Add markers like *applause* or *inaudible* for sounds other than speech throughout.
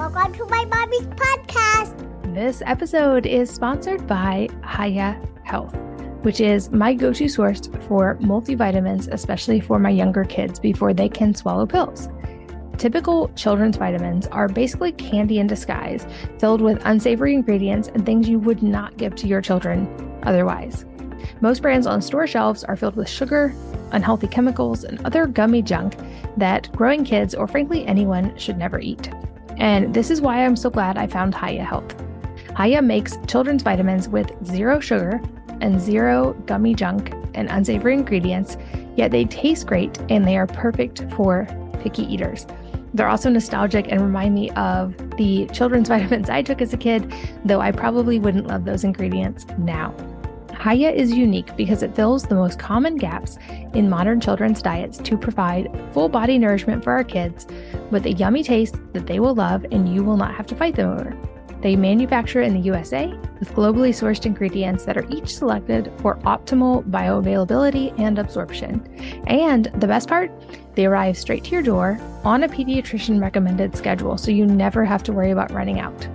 Welcome to my mommy's podcast. This episode is sponsored by Hiya Health, which is my go to source for multivitamins, especially for my younger kids before they can swallow pills. Typical children's vitamins are basically candy in disguise, filled with unsavory ingredients and things you would not give to your children otherwise. Most brands on store shelves are filled with sugar, unhealthy chemicals, and other gummy junk that growing kids, or frankly anyone, should never eat. And this is why I'm so glad I found Hiya Health. Hiya makes children's vitamins with zero sugar and zero gummy junk and unsavory ingredients, yet they taste great and they are perfect for picky eaters. They're also nostalgic and remind me of the children's *laughs* vitamins I took as a kid, though I probably wouldn't love those ingredients now. Hiya is unique because it fills the most common gaps in modern children's diets to provide full body nourishment for our kids with a yummy taste that they will love and you will not have to fight them over. They manufacture in the USA with globally sourced ingredients that are each selected for optimal bioavailability and absorption. And the best part, they arrive straight to your door on a pediatrician recommended schedule, so you never have to worry about running out.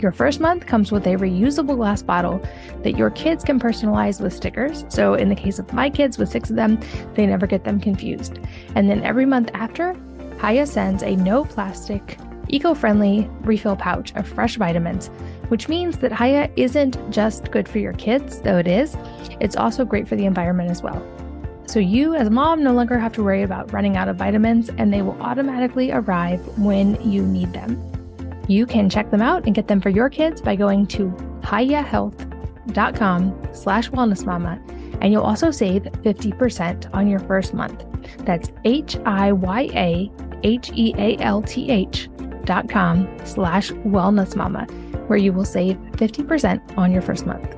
Your first month comes with a reusable glass bottle that your kids can personalize with stickers. So, in the case of my kids with six of them, they never get them confused. And then every month after, Hiya sends a no plastic, eco friendly refill pouch of fresh vitamins, which means that Hiya isn't just good for your kids, though it is, it's also great for the environment as well. So, you as a mom no longer have to worry about running out of vitamins, and they will automatically arrive when you need them. You can check them out and get them for your kids by going to hiyahealth.com slash wellnessmama, and you'll also save 50% on your first month. That's H-I-Y-A-H-E-A-L-T-H dot com slash wellnessmama, where you will save 50% on your first month.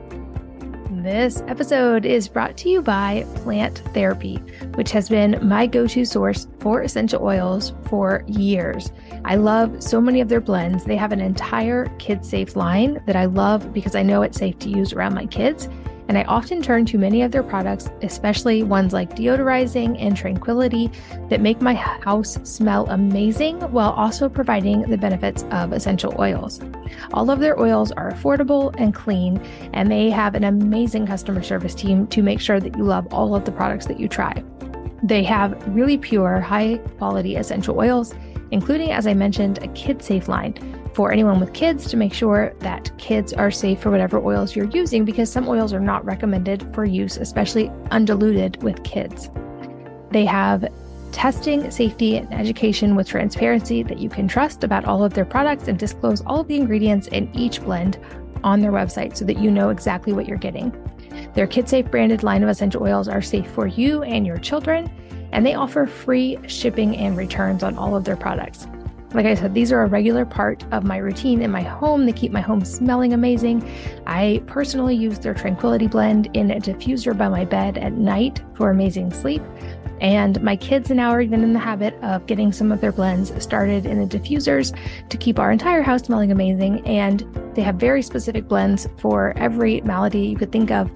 This episode is brought to you by Plant Therapy, which has been my go to source for essential oils for years. I love so many of their blends. They have an entire kid safe line that I love because I know it's safe to use around my kids and I often turn to many of their products, especially ones like deodorizing and tranquility, that make my house smell amazing while also providing the benefits of essential oils. All of their oils are affordable and clean, and they have an amazing customer service team to make sure that you love all of the products that you try. They have really pure, high quality essential oils, including, as I mentioned, a kid safe line for anyone with kids to make sure that kids are safe for whatever oils you're using because some oils are not recommended for use, especially undiluted with kids. They have testing, safety, and education with transparency that you can trust about all of their products and disclose all of the ingredients in each blend on their website so that you know exactly what you're getting. Their KidSafe branded line of essential oils are safe for you and your children, and they offer free shipping and returns on all of their products. Like I said, these are a regular part of my routine in my home. They keep my home smelling amazing. I personally use their Tranquility Blend in a diffuser by my bed at night for amazing sleep. And my kids now are even in the habit of getting some of their blends started in the diffusers to keep our entire house smelling amazing. And they have very specific blends for every malady you could think of,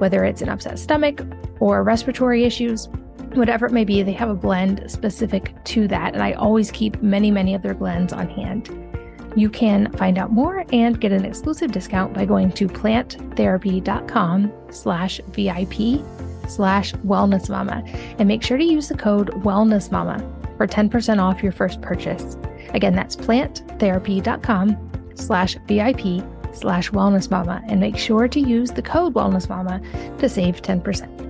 whether it's an upset stomach or respiratory issues whatever it may be, they have a blend specific to that. And I always keep many, many of their blends on hand. You can find out more and get an exclusive discount by going to planttherapy.com slash VIP slash wellnessmama and make sure to use the code wellness mama for 10% off your first purchase. Again, that's planttherapy.com slash VIP slash wellnessmama and make sure to use the code wellness mama to save 10%.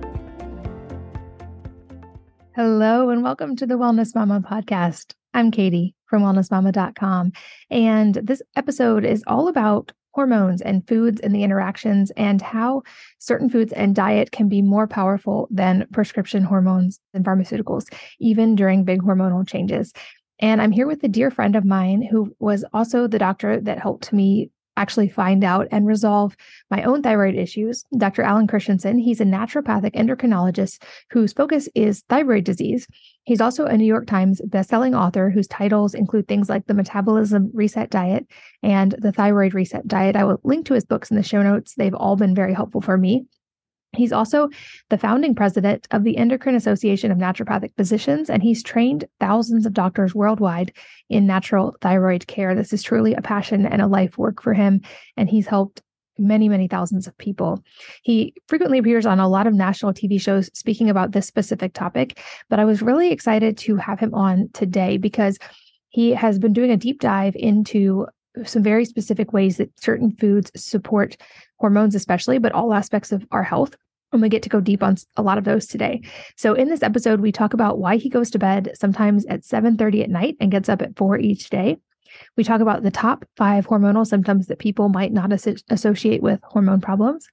Hello, and welcome to the Wellness Mama podcast. I'm Katie from wellnessmama.com. And this episode is all about hormones and foods and the interactions and how certain foods and diet can be more powerful than prescription hormones and pharmaceuticals, even during big hormonal changes. And I'm here with a dear friend of mine who was also the doctor that helped me actually find out and resolve my own thyroid issues. Dr. Alan Christianson, he's a naturopathic endocrinologist whose focus is thyroid disease. He's also a New York Times bestselling author whose titles include things like the Metabolism Reset Diet and the Thyroid Reset Diet. I will link to his books in the show notes. They've all been very helpful for me. He's also the founding president of the Endocrine Association of Naturopathic Physicians, and he's trained thousands of doctors worldwide in natural thyroid care. This is truly a passion and a life work for him, and he's helped many, many thousands of people. He frequently appears on a lot of national TV shows speaking about this specific topic, but I was really excited to have him on today because he has been doing a deep dive into some very specific ways that certain foods support hormones, especially, but all aspects of our health. And we get to go deep on a lot of those today. So in this episode, we talk about why he goes to bed sometimes at 7:30 at night and gets up at 4 each day. We talk about the top five hormonal symptoms that people might not as- associate with hormone problems.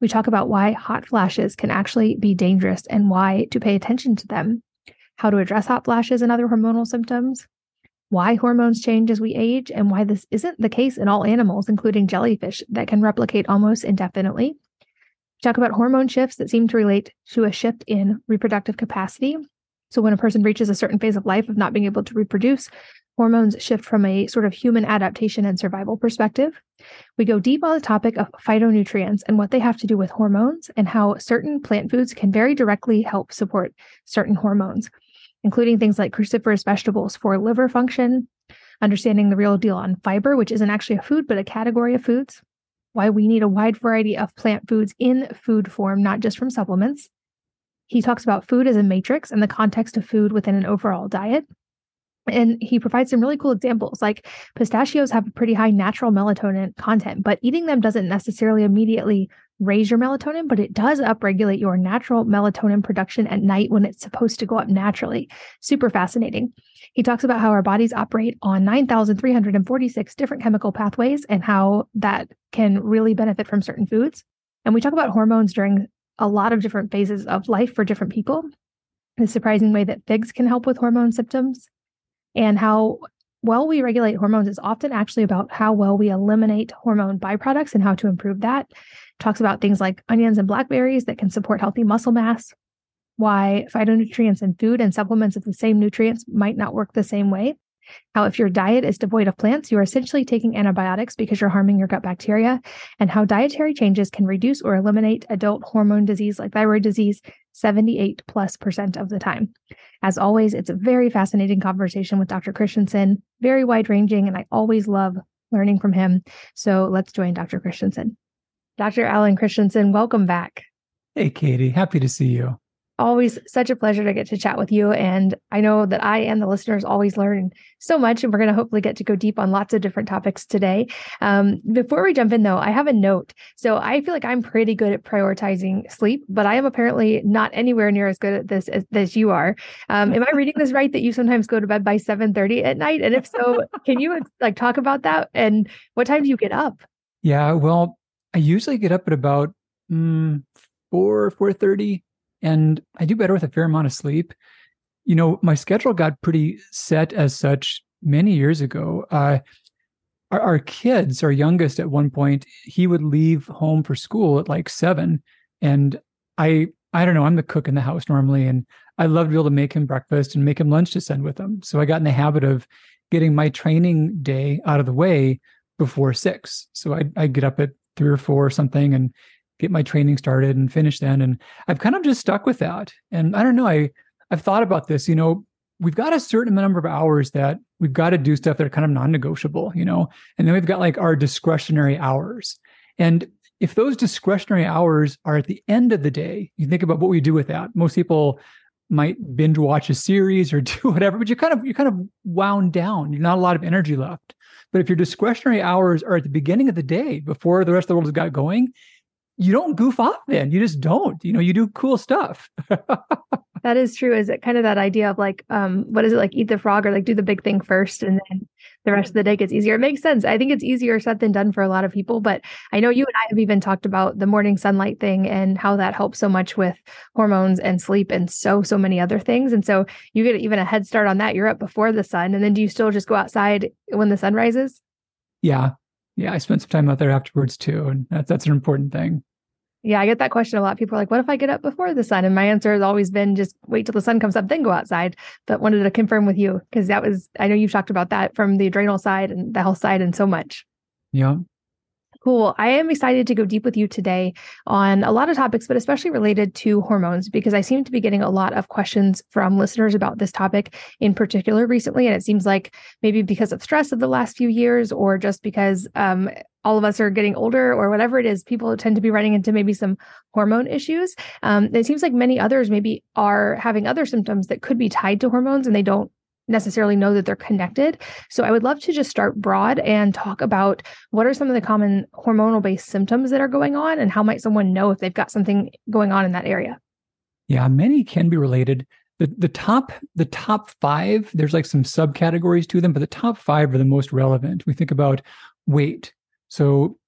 We talk about why hot flashes can actually be dangerous and why to pay attention to them, how to address hot flashes and other hormonal symptoms, why hormones change as we age, and why this isn't the case in all animals, including jellyfish, that can replicate almost indefinitely. We talk about hormone shifts that seem to relate to a shift in reproductive capacity. So, when a person reaches a certain phase of life of not being able to reproduce, hormones shift from a sort of human adaptation and survival perspective. We go deep on the topic of phytonutrients and what they have to do with hormones and how certain plant foods can very directly help support certain hormones, including things like cruciferous vegetables for liver function, understanding the real deal on fiber, which isn't actually a food, but a category of foods, why we need a wide variety of plant foods in food form, not just from supplements. He talks about food as a matrix and the context of food within an overall diet. And he provides some really cool examples like pistachios have a pretty high natural melatonin content, but eating them doesn't necessarily immediately raise your melatonin, but it does upregulate your natural melatonin production at night when it's supposed to go up naturally. Super fascinating. He talks about how our bodies operate on 9,346 different chemical pathways and how that can really benefit from certain foods. And we talk about hormones during a lot of different phases of life for different people. The surprising way that figs can help with hormone symptoms and how well we regulate hormones is often actually about how well we eliminate hormone byproducts and how to improve that. Talks about things like onions and blackberries that can support healthy muscle mass, why phytonutrients in food and supplements of the same nutrients might not work the same way. How, if your diet is devoid of plants, you are essentially taking antibiotics because you're harming your gut bacteria, and how dietary changes can reduce or eliminate adult hormone disease like thyroid disease 78 plus percent of the time. As always, it's a very fascinating conversation with Dr. Christianson, very wide ranging, and I always love learning from him. So let's join Dr. Christianson. Dr. Alan Christianson, welcome back. Hey, Katie. Happy to see you always such a pleasure to get to chat with you. And I know that I and the listeners always learn so much. And we're going to hopefully get to go deep on lots of different topics today. Um, before we jump in, though, I have a note. So I feel like I'm pretty good at prioritizing sleep, but I am apparently not anywhere near as good at this as, as you are. Um, am I reading this right that you sometimes go to bed by 7 30 at night? And if so, can you like talk about that? And what time do you get up? Yeah, well, I usually get up at about mm, 4 4 30 and I do better with a fair amount of sleep. You know, my schedule got pretty set as such many years ago. Uh, our, our kids, our youngest at one point, he would leave home for school at like seven, and I, I don't know, I'm the cook in the house normally, and I love to be able to make him breakfast and make him lunch to send with him. So I got in the habit of getting my training day out of the way before six. So I I get up at three or four or something and get my training started and finish then. And I've kind of just stuck with that. And I don't know, I I've thought about this, you know, we've got a certain number of hours that we've got to do stuff that are kind of non-negotiable, you know, and then we've got like our discretionary hours. And if those discretionary hours are at the end of the day, you think about what we do with that. Most people might binge watch a series or *laughs* do whatever, but you kind of you kind of wound down. You're not a lot of energy left. But if your discretionary hours are at the beginning of the day before the rest of the world has got going, you don't goof off then. You just don't. You know, you do cool stuff. *laughs* that is true. Is it kind of that idea of like, um, what is it like eat the frog or like do the big thing first and then the rest of the day gets easier? It makes sense. I think it's easier said than done for a lot of people. But I know you and I have even talked about the morning sunlight thing and how that helps so much with hormones and sleep and so, so many other things. And so you get even a head start on that. You're up before the sun. And then do you still just go outside when the sun rises? Yeah, yeah, I spent some time out there afterwards too, and that's that's an important thing. Yeah, I get that question a lot. People are like, "What if I get up before the sun?" And my answer has always been, "Just wait till the sun comes up, then go outside." But wanted to confirm with you because that was I know you've talked about that from the adrenal side and the health side and so much. Yeah. Cool. I am excited to go deep with you today on a lot of topics, but especially related to hormones, because I seem to be getting a lot of questions from listeners about this topic in particular recently. And it seems like maybe because of stress of the last few years, or just because um, all of us are getting older, or whatever it is, people tend to be running into maybe some hormone issues. Um, it seems like many others maybe are having other symptoms that could be tied to hormones and they don't necessarily know that they're connected. So I would love to just start broad and talk about what are some of the common hormonal based symptoms that are going on and how might someone know if they've got something going on in that area. Yeah, many can be related. The the top the top 5, there's like some subcategories to them, but the top 5 are the most relevant. We think about weight. So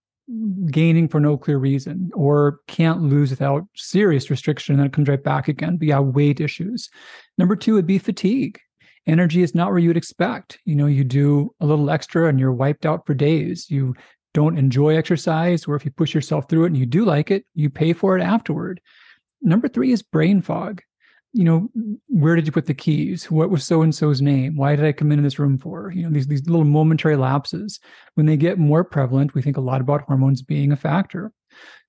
gaining for no clear reason or can't lose without serious restriction and then it comes right back again. But yeah, weight issues. Number two would be fatigue energy is not where you would expect. You know, you do a little extra and you're wiped out for days. You don't enjoy exercise, or if you push yourself through it and you do like it, you pay for it afterward. Number three is brain fog. You know, where did you put the keys? What was so and so's name? Why did I come into this room for? You know, these these little momentary lapses. When they get more prevalent, we think a lot about hormones being a factor.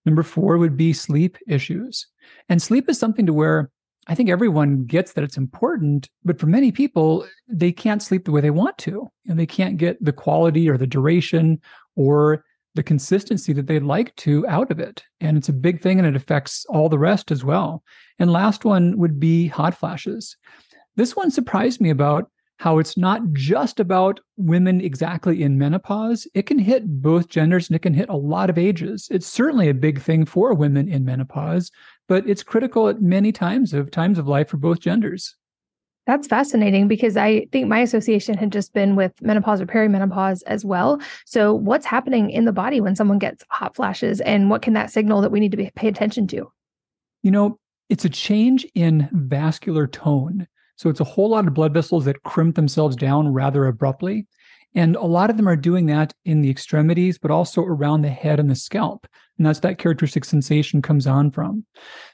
Number four would be sleep issues. And sleep is something to where I think everyone gets that it's important, but for many people, they can't sleep the way they want to. And they can't get the quality or the duration or the consistency that they'd like to out of it. And it's a big thing and it affects all the rest as well. And last one would be hot flashes. This one surprised me about how it's not just about women exactly in menopause. It can hit both genders and it can hit a lot of ages. It's certainly a big thing for women in menopause, but it's critical at many times of times of life for both genders. That's fascinating because I think my association had just been with menopause or perimenopause as well. So, what's happening in the body when someone gets hot flashes, and what can that signal that we need to be, pay attention to? You know, it's a change in vascular tone. So it's a whole lot of blood vessels that crimp themselves down rather abruptly. And a lot of them are doing that in the extremities, but also around the head and the scalp. And that's that characteristic sensation comes on from.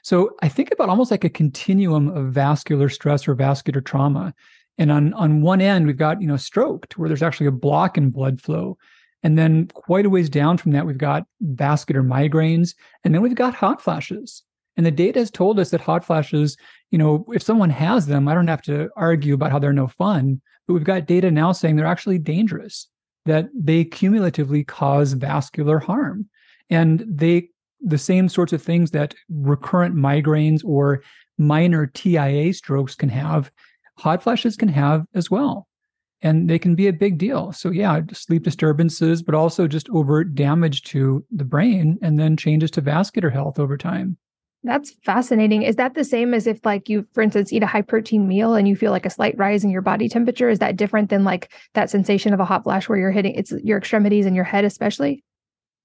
So I think about almost like a continuum of vascular stress or vascular trauma. And on, on one end, we've got, you know, stroke to where there's actually a block in blood flow. And then quite a ways down from that, we've got vascular migraines. And then we've got hot flashes. And the data has told us that hot flashes, you know, if someone has them, I don't have to argue about how they're no fun, but we've got data now saying they're actually dangerous, that they cumulatively cause vascular harm. And they, the same sorts of things that recurrent migraines or minor TIA strokes can have, hot flashes can have as well. And they can be a big deal. So, yeah, sleep disturbances, but also just overt damage to the brain and then changes to vascular health over time. That's fascinating. Is that the same as if like you for instance eat a high protein meal and you feel like a slight rise in your body temperature? Is that different than like that sensation of a hot flash where you're hitting it's your extremities and your head especially?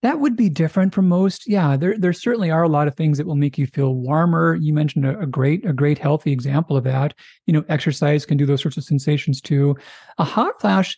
That would be different from most. Yeah, there there certainly are a lot of things that will make you feel warmer. You mentioned a, a great a great healthy example of that. You know, exercise can do those sorts of sensations too. A hot flash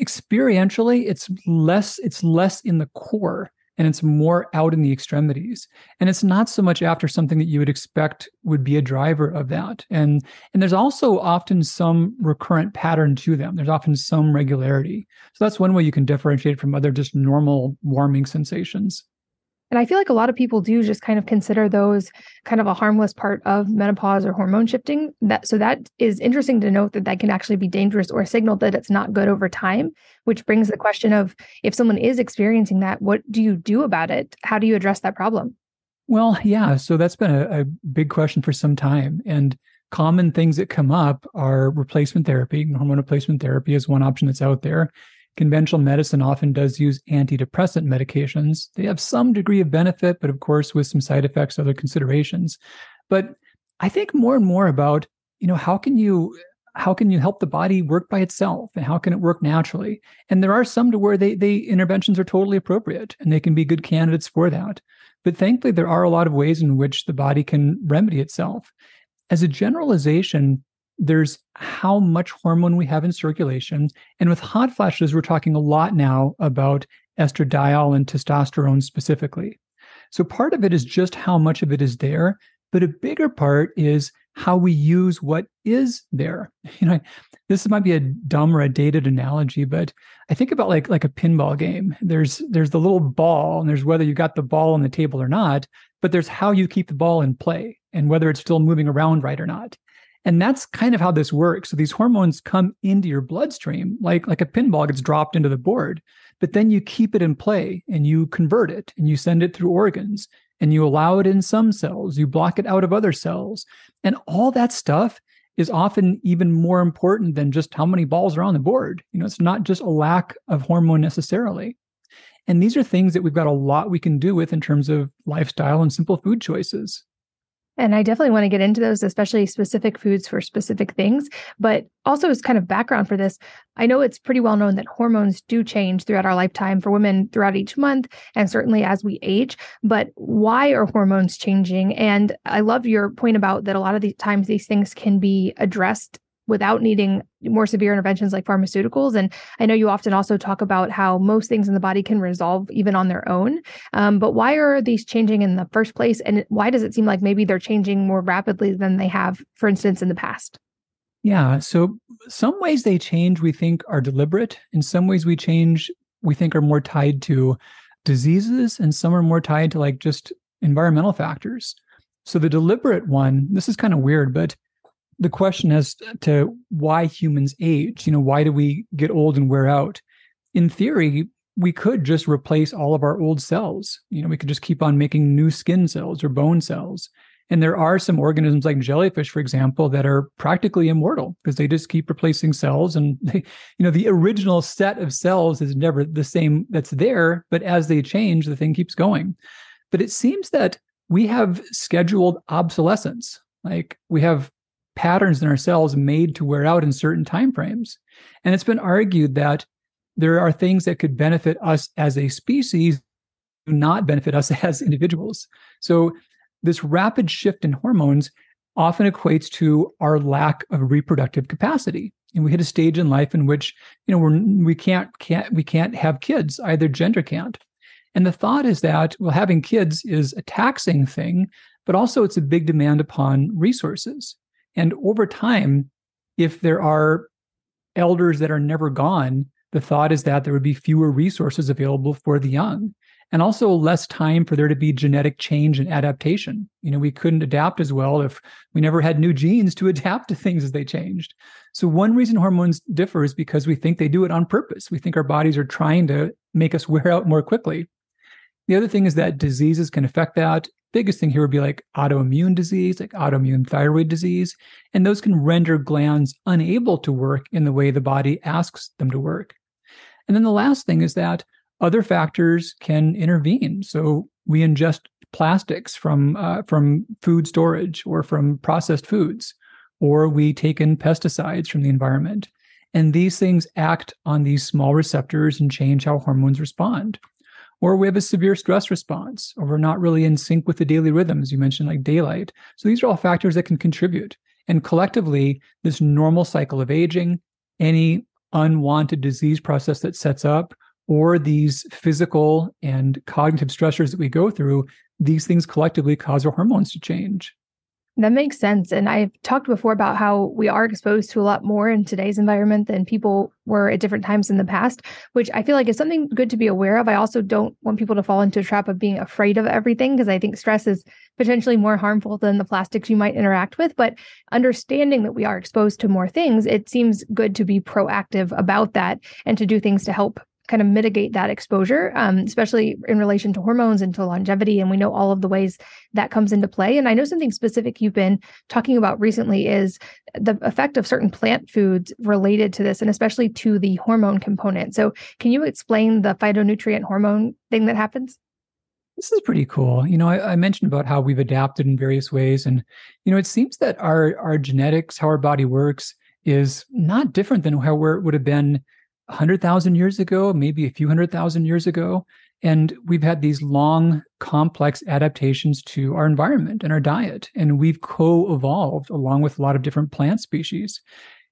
experientially it's less it's less in the core and it's more out in the extremities. And it's not so much after something that you would expect would be a driver of that. And and there's also often some recurrent pattern to them. There's often some regularity. So that's one way you can differentiate from other just normal warming sensations and I feel like a lot of people do just kind of consider those kind of a harmless part of menopause or hormone shifting. That so that is interesting to note that that can actually be dangerous or signal that it's not good over time. Which brings the question of if someone is experiencing that, what do you do about it? How do you address that problem? Well, yeah. So that's been a, a big question for some time, and common things that come up are replacement therapy. Hormone replacement therapy is one option that's out there. Conventional medicine often does use antidepressant medications. They have some degree of benefit, but of course, with some side effects, other considerations. But I think more and more about, you know, how can you how can you help the body work by itself and how can it work naturally and there are some to where they they interventions are totally appropriate and they can be good candidates for that but thankfully there are a lot of ways in which the body can remedy itself as a generalization there's how much hormone we have in circulation. And with hot flashes, we're talking a lot now about estradiol and testosterone specifically. So part of it is just how much of it is there, but a bigger part is how we use what is there. *laughs* You know, this might be a dumb or a dated analogy, but I think about like like a pinball game. There's there's the little ball, and there's whether you got the ball on the table or not, but there's how you keep the ball in play and whether it's still moving around right or not. And that's kind of how this works. So these hormones come into your bloodstream, like like a pinball gets dropped into the board, but then you keep it in play and you convert it and you send it through organs and you allow it in some cells, you block it out of other cells. And all that stuff is often even more important than just how many balls are on the board. You know, it's not just a lack of hormone necessarily. And these are things that we've got a lot we can do with in terms of lifestyle and simple food choices. And I definitely want to get into those, especially specific foods for specific things. But also, as kind of background for this, I know it's pretty well known that hormones do change throughout our lifetime for women throughout each month and certainly as we age. But why are hormones changing? And I love your point about that a lot of the times these things can be addressed without needing more severe interventions like pharmaceuticals. And I know you often also talk about how most things in the body can resolve even on their own. Um, but why are these changing in the first place? And why does it seem like maybe they're changing more rapidly than they have, for instance, in the past? Yeah. So some ways they change we think are deliberate. In some ways we change we think are more tied to diseases, and some are more tied to like just environmental factors. So the deliberate one, this is kind of weird, but the question as to why humans age, you know, why do we get old and wear out? In theory, we could just replace all of our old cells. You know, we could just keep on making new skin cells or bone cells. And there are some organisms like jellyfish, for example, that are practically immortal because they just keep replacing cells. And *laughs* they, you know, the original set of cells is never the same that's there, but as they change, the thing keeps going. But it seems that we have scheduled obsolescence. Like we have patterns in our cells made to wear out in certain time frames. And it's been argued that there are things that could benefit us as a species, do not benefit us *laughs* as individuals. So this rapid shift in hormones often equates to our lack of reproductive capacity. And we hit a stage in life in which, you know, we're, we can't can't we can't have kids. Either gender can't. And the thought is that well, having kids is a taxing thing, but also it's a big demand upon resources. And over time, if there are elders that are never gone, the thought is that there would be fewer resources available for the young and also less time for there to be genetic change and adaptation. You know, we couldn't adapt as well if we never had new genes to *laughs* adapt to things as they changed. So one reason hormones differ is because we think they do it on purpose. We think our bodies are trying to make us wear out more quickly. The other thing is that diseases can affect that biggest thing here would be like autoimmune disease, like autoimmune thyroid disease. And those can render glands unable to work in the way the body asks them to work. And then the last thing is that other factors can intervene. So we ingest plastics from uh, from food storage or from processed foods, or we take in pesticides from the environment. And these things act on these small receptors and change how hormones respond or we have a severe stress response, or we're not really in sync with the daily rhythms you mentioned, like daylight. So these are all factors that can contribute. And collectively, this normal cycle of aging, any unwanted disease process that sets up, or these physical and cognitive stressors that we go through, these things collectively cause our hormones to change. That makes sense. And I've talked before about how we are exposed to a lot more in today's environment than people were at different times in the past, which I feel like is something good to be aware of. I also don't want people to fall into a trap of being afraid of everything because I think stress is potentially more harmful than the plastics you might interact with. But understanding that we are exposed to more things, it seems good to be proactive about that and to do things to help kind of mitigate that exposure, um, especially in relation to hormones and to longevity. And we know all of the ways that comes into play. And I know something specific you've been talking about recently is the effect of certain plant foods related to this, and especially to the hormone component. So, can you explain the phytonutrient hormone thing that happens? This is pretty cool. You know, I, I, mentioned about how we've adapted in various ways, and you know, it seems that our our genetics, how our body works, is not different than how it would have been 100,000 years ago, maybe a few hundred thousand years ago. And we've had these long, complex adaptations to our environment and our diet. And we've co evolved along with a lot of different plant species.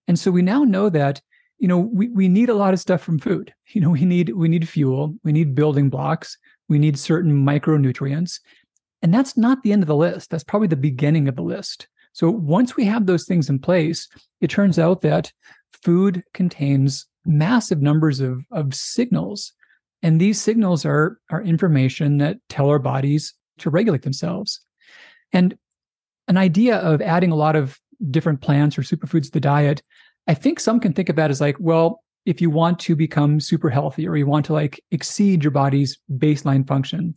And so we now know that you know we, we need a lot of stuff from food *laughs* you know we need we need fuel we need building blocks we need certain micronutrients and that's not the end of the list that's probably the beginning of the list So once we have those things in place, it turns out that food contains massive numbers of, of signals. And these signals are, are information that tell our bodies to regulate themselves. And an idea of adding a lot of different plants or superfoods to the diet, I think some can think of that as like, well, if you want to become super healthy or you want to like exceed your body's baseline function,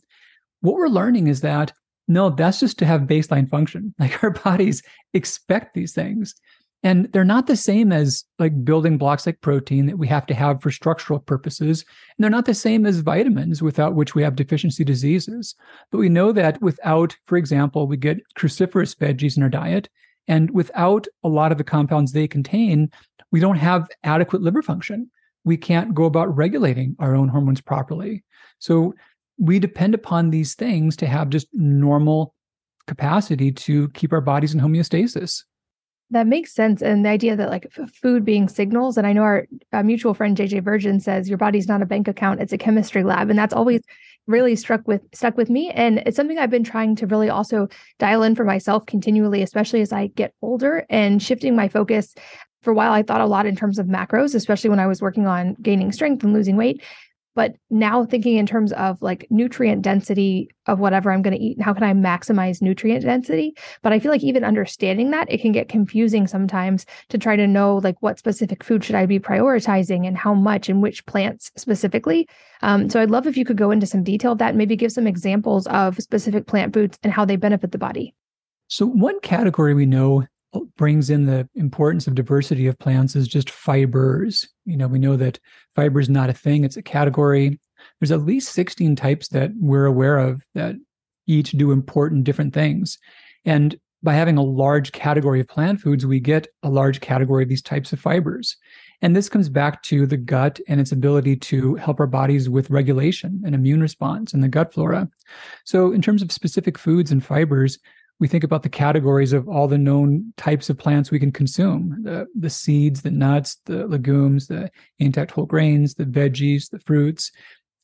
what we're learning is that no, that's just to have baseline function. *laughs* Like our bodies expect these things. And they're not the same as like building blocks like protein that we have to have for structural purposes. And they're not the same as vitamins without which we have deficiency diseases. But we know that without, for example, we get cruciferous veggies in our diet. And without a lot of the compounds they contain, we don't have adequate liver function. We can't go about regulating our own hormones properly. So we depend upon these things to have just normal capacity to keep our bodies in homeostasis. That makes sense. And the idea that like food being signals, and I know our uh, mutual friend JJ Virgin says your body's not a bank account, it's a chemistry lab. And that's always really struck with stuck with me. And it's something I've been trying to really also dial in for myself continually, especially as I get older and shifting my focus. For a while, I thought a lot in terms of macros, especially when I was working on gaining strength and losing weight but now thinking in terms of like nutrient density of whatever I'm going to eat and how can I maximize nutrient density. But I feel like even understanding that it can get confusing sometimes to try to know like what specific food should I be prioritizing and how much and which plants specifically. Um, so I'd love if you could go into some detail of that and maybe give some examples of specific plant foods and how they benefit the body. So one category we know brings in the importance of diversity of plants is just fibers. You know, we know that fiber is not a thing, it's a category. There's at least 16 types that we're aware of that each do important different things. And by having a large category of plant foods, we get a large category of these types of fibers. And this comes back to the gut and its ability to help our bodies with regulation and immune response in the gut flora. So, in terms of specific foods and fibers, we think about the categories of all the known types of plants we can consume the, the seeds, the nuts, the legumes, the intact whole grains, the veggies, the fruits.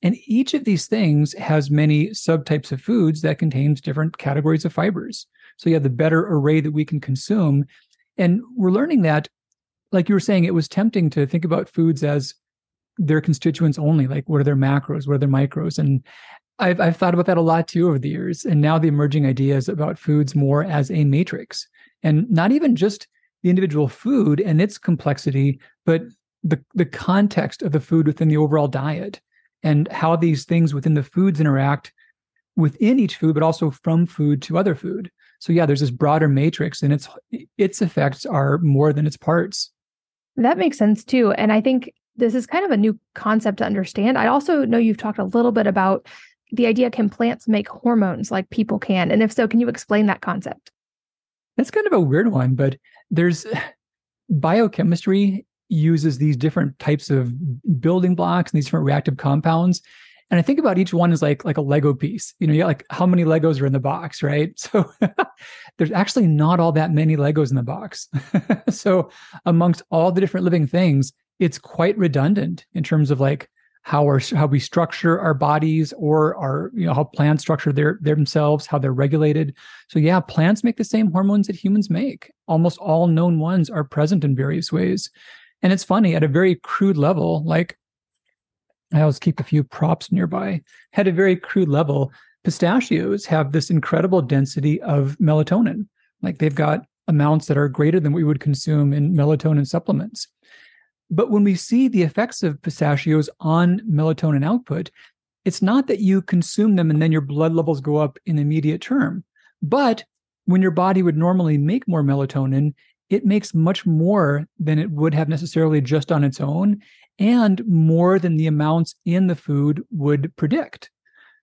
And each of these things has many subtypes of foods that contains different categories of fibers. So you have the better array that we can consume. And we're learning that, like you were saying, it was tempting to think about foods as their constituents only, like what are their macros, what are their micros. And I've, I've thought about that a lot too over the years. And now the emerging ideas about foods more as a matrix and not even just the individual food and its complexity, but the, the context of the food within the overall diet and how these things within the foods interact within each food, but also from food to other food. So yeah, there's this broader matrix and its its effects are more than its parts. That makes sense too. And I think this is kind of a new concept to understand. I also know you've talked a little bit about the idea can plants make hormones like people can? And if so, can you explain that concept? That's kind of a weird one, but there's *sighs* biochemistry uses these different types of building blocks and these different reactive compounds. And I think about each one as like like a Lego piece. You know, you like how many Legos are in the box, right? *laughs* So *laughs* there's actually not all that many Legos in the box. *laughs* so amongst all the different living things, it's quite redundant in terms of like how our how we structure our bodies or our you know how plants structure their, their themselves how they're regulated. So yeah plants make the same hormones that humans make. Almost all known ones are present in various ways. And it's funny at a very crude level like i always keep a few props nearby. At a very crude level pistachios have this incredible density of melatonin. Like they've got amounts that are greater than we would consume in melatonin supplements but when we see the effects of pistachios on melatonin output, it's not that you consume them and then your blood levels go up in immediate term. But when your body would normally make more melatonin, it makes much more than it would have necessarily just on its own and more than the amounts in the food would predict.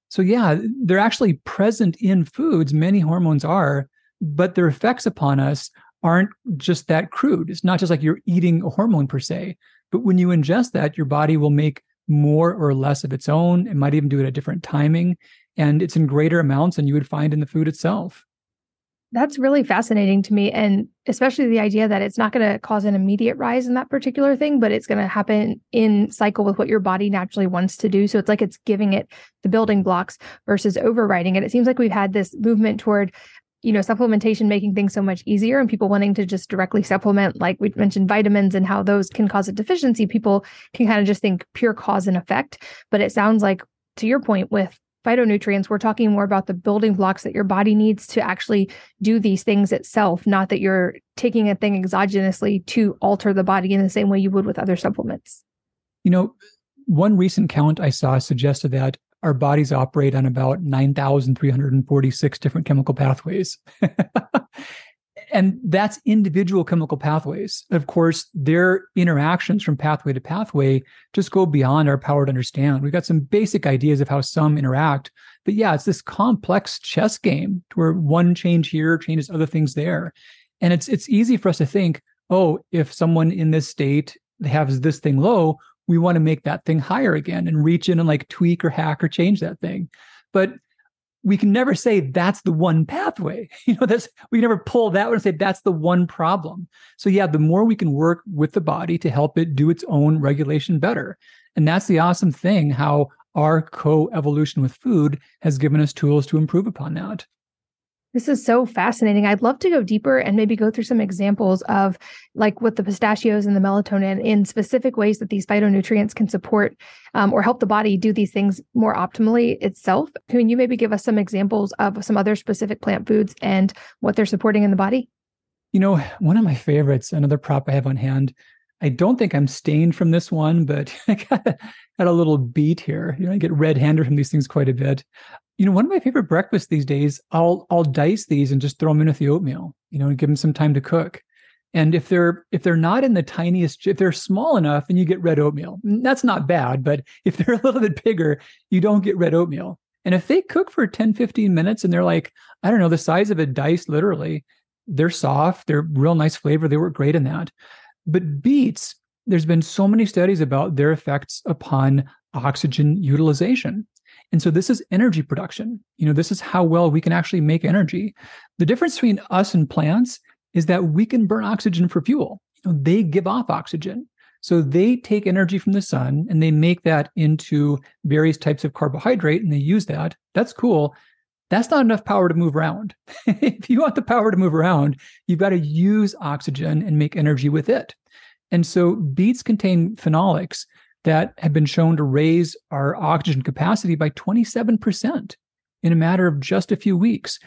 So, yeah, they're actually present in foods, many hormones are, but their effects upon us aren't just that crude. It's not just like you're eating a hormone per se, but when you ingest that, your body will make more or less of its own. It might even do it at different timing, and it's in greater amounts than you would find in the food itself. That's really fascinating to me. And especially the idea that it's not going to cause an immediate rise in that particular thing, but it's going to happen in cycle with what your body naturally wants to do. So it's like it's giving it the building blocks versus overriding it. It seems like we've had this movement toward you know, supplementation making things so much easier and people wanting to just directly supplement, like we mentioned vitamins and how those can cause a deficiency, people can kind of just think pure cause and effect. But it sounds like, to your point, with phytonutrients, we're talking more about the building blocks that your body needs to actually do these things itself, not that you're taking a thing exogenously to alter the body in the same way you would with other supplements. You know, one recent count I saw suggested that our bodies operate on about 9,346 different chemical pathways. *laughs* and that's individual chemical pathways. Of course, their interactions from pathway to pathway just go beyond our power to understand. We've got some basic ideas of how some interact, but yeah, it's this complex chess game where one change here changes other things there. And it's it's easy for us to think, oh, if someone in this state has this thing low, we want to make that thing higher again and reach in and like tweak or hack or change that thing. But we can never say that's the one pathway. *laughs* You know, that's we can never pull that one and say that's the one problem. So yeah, the more we can work with the body to help it do its own regulation better. And that's the awesome thing how our co-evolution with food has given us tools to improve upon that. This is so fascinating. I'd love to go deeper and maybe go through some examples of like with the pistachios and the melatonin in specific ways that these phytonutrients can support um, or help the body do these things more optimally itself. Can you maybe give us some examples of some other specific plant foods and what they're supporting in the body? You know, one of my favorites, another prop I have on hand. I don't think I'm stained from this one, but *laughs* I got, got a little beat here. You know, I get red-handed from these things quite a bit you know, one of my favorite breakfasts these days, I'll I'll dice these and just throw them in with the oatmeal, you know, and give them some time to cook. And if they're if they're not in the tiniest, if they're small enough, and you get red oatmeal. That's not bad, but if they're *laughs* a little bit bigger, you don't get red oatmeal. And if they cook for 10, 15 minutes and they're like, I don't know, the size of a dice, literally, they're soft, they're real nice flavor, they work great in that. But beets, there's been so many studies about their effects upon oxygen utilization. And so this is energy production. You know, this is how well we can actually make energy. The difference between us and plants is that we can burn oxygen for fuel. You know, they give off oxygen. So they take energy from the sun and they make that into various types of carbohydrate and they use that. That's cool. That's not enough power to move around. *laughs* if you want the power to move around, you've got to use oxygen and make energy with it. And so beets contain phenolics that have been shown to raise our oxygen capacity by 27% in a matter of just a few weeks.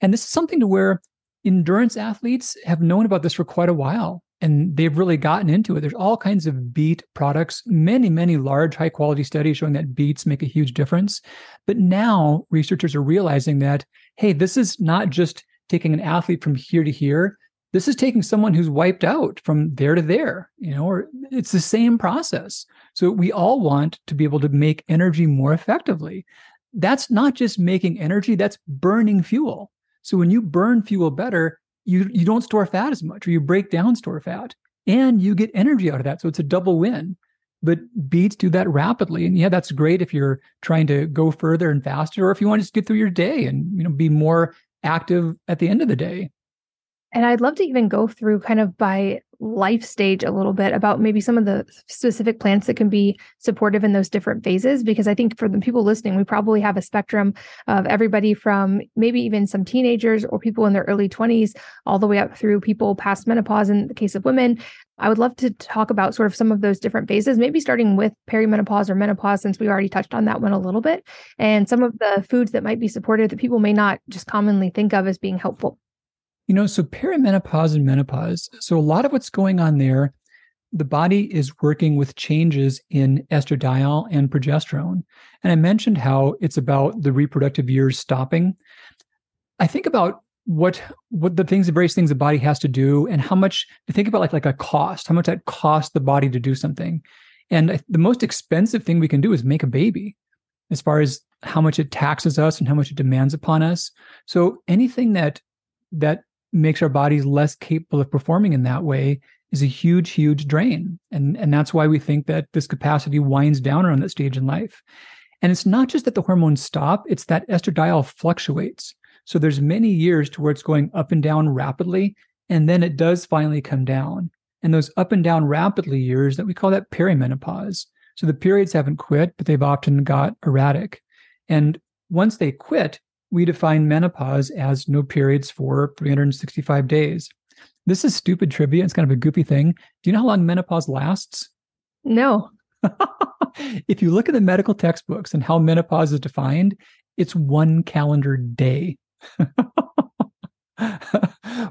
And this is something to where endurance athletes have known about this for quite a while and they've really gotten into it. There's all kinds of beet products, many, many large, high quality studies showing that beets make a huge difference. But now researchers are realizing that, hey, this is not just taking an athlete from here to here. This is taking someone who's wiped out from there to there, you know, or it's the same process. So we all want to be able to make energy more effectively. That's not just making energy, that's burning fuel. So when you burn fuel better, you you don't store fat as much or you break down store fat and you get energy out of that. So it's a double win. But beets do that rapidly. And yeah, that's great if you're trying to go further and faster or if you want to just get through your day and you know be more active at the end of the day. And I'd love to even go through kind of by life stage a little bit about maybe some of the specific plants that can be supportive in those different phases because i think for the people listening we probably have a spectrum of everybody from maybe even some teenagers or people in their early 20s all the way up through people past menopause in the case of women. I would love to talk about sort of some of those different phases maybe starting with perimenopause or menopause since we already touched on that one a little bit and some of the foods that might be supportive that people may not just commonly think of as being helpful you know, so perimenopause and menopause. So a lot of what's going on there, the body is working with changes in estradiol and progesterone. And I mentioned how it's about the reproductive years stopping. I think about what what the things the various things the body has to do and how much to think about like like a cost how much that costs the body to do something and the most expensive thing we can do is make a baby as far as how much it taxes us and how much it demands upon us so anything that that makes our bodies less capable of performing in that way is a huge, huge drain. And, and that's why we think that this capacity winds down around that stage in life. And it's not just that the hormones stop, it's that estradiol fluctuates. So there's many years to where it's going up and down rapidly, and then it does finally come down. And those up and down rapidly years that we call that perimenopause. So the periods haven't quit, but they've often got erratic. And once they quit, we define menopause as no periods for 365 days. This is stupid trivia. It's kind of a goofy thing. Do you know how long menopause lasts? No. *laughs* if you look at the medical textbooks and how menopause is defined, it's one calendar day. *laughs*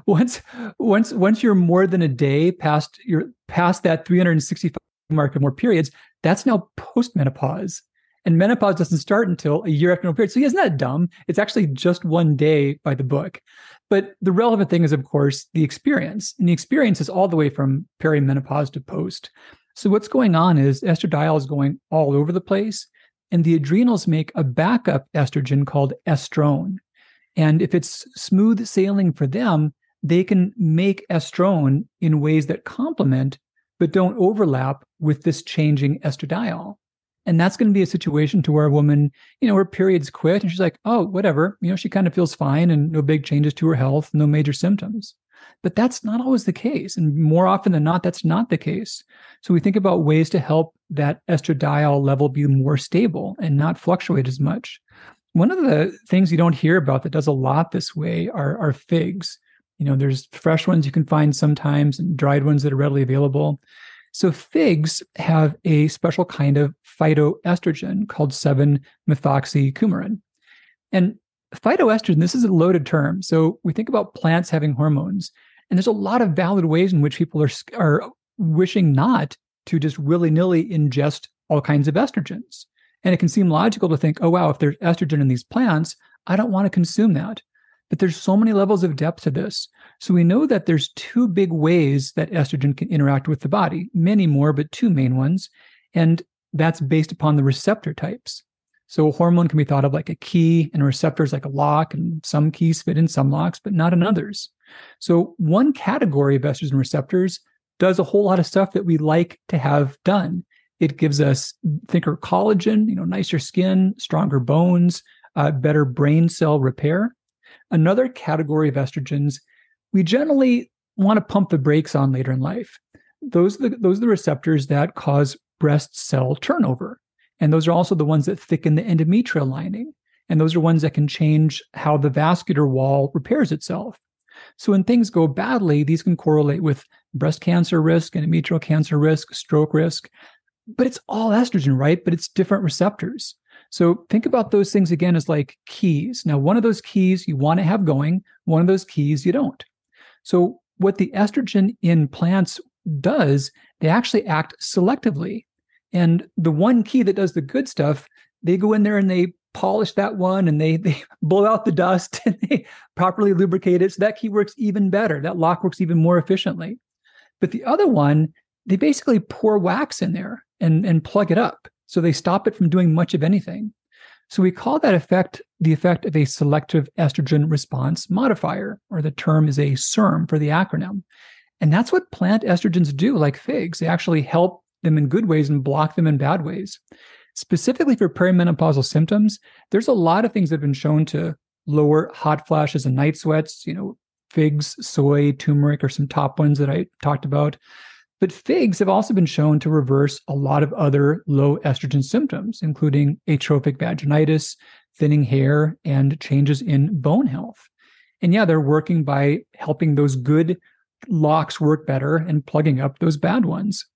once once once you're more than a day past you're past that 365 mark of more periods, that's now postmenopause. And menopause doesn't start until a year after no period. So isn't that dumb? It's actually just one day by the book. But the relevant thing is, of course, the experience. And the experience is all the way from perimenopause to post. So what's going on is estradiol is going all over the place. And the adrenals make a backup estrogen called estrone. And if it's smooth sailing for them, they can make estrone in ways that complement but don't overlap with this changing estradiol. And that's going to be a situation to where a woman, you know, her periods quit and she's like, oh, whatever. You know, she kind of feels fine and no big changes to her health, no major symptoms. But that's not always the case. And more often than not, that's not the case. So we think about ways to help that estradiol level be more stable and not fluctuate as much. One of the things you don't hear about that does a lot this way are, are figs. You know, there's fresh ones you can find sometimes and dried ones that are readily available. So figs have a special kind of phytoestrogen called 7-methoxycoumarin. And phytoestrogen, this is a loaded term. So we think about plants having hormones, and there's a lot of valid ways in which people are, are wishing not to just willy-nilly ingest all kinds of estrogens. And it can seem logical to think, oh, wow, if there's estrogen in these plants, I don't want to consume that. But there's so many levels of depth to this. So we know that there's two big ways that estrogen can interact with the body, many more, but two main ones. And that's based upon the receptor types. So a hormone can be thought of like a key and a receptor like a lock, and some keys fit in some locks, but not in others. So one category of estrogen receptors does a whole lot of stuff that we like to have done. It gives us thicker collagen, you know, nicer skin, stronger bones, uh, better brain cell repair. Another category of estrogens we generally want to pump the brakes on later in life. Those are the, those are the receptors that cause breast cell turnover. And those are also the ones that thicken the endometrial lining. And those are ones that can change how the vascular wall repairs itself. So when things go badly, these can correlate with breast cancer risk, endometrial cancer risk, stroke risk. But it's all estrogen, right? But it's different receptors. So think about those things again as like keys. Now, one of those keys you want to have going, one of those keys you don't. So what the estrogen in plants does, they actually act selectively. And the one key that does the good stuff, they go in there and they polish that one and they *laughs* they blow out the dust and they properly lubricate it. So that key works even better. That lock works even more efficiently. But the other one, they basically pour wax in there and, and plug it up. So they stop it from doing much of anything. So we call that effect the effect of a selective estrogen response modifier, or the term is a SERM for the acronym. And that's what plant estrogens do, like figs. They actually help them in good ways and block them in bad ways. Specifically for perimenopausal symptoms, there's a lot of things that have been shown to lower hot flashes and night sweats. You know, figs, soy, turmeric are some top ones that I talked about. But figs have also been shown to reverse a lot of other low estrogen symptoms, including atrophic vaginitis, thinning hair, and changes in bone health. And yeah, they're working by helping those good locks work better and plugging up those bad ones.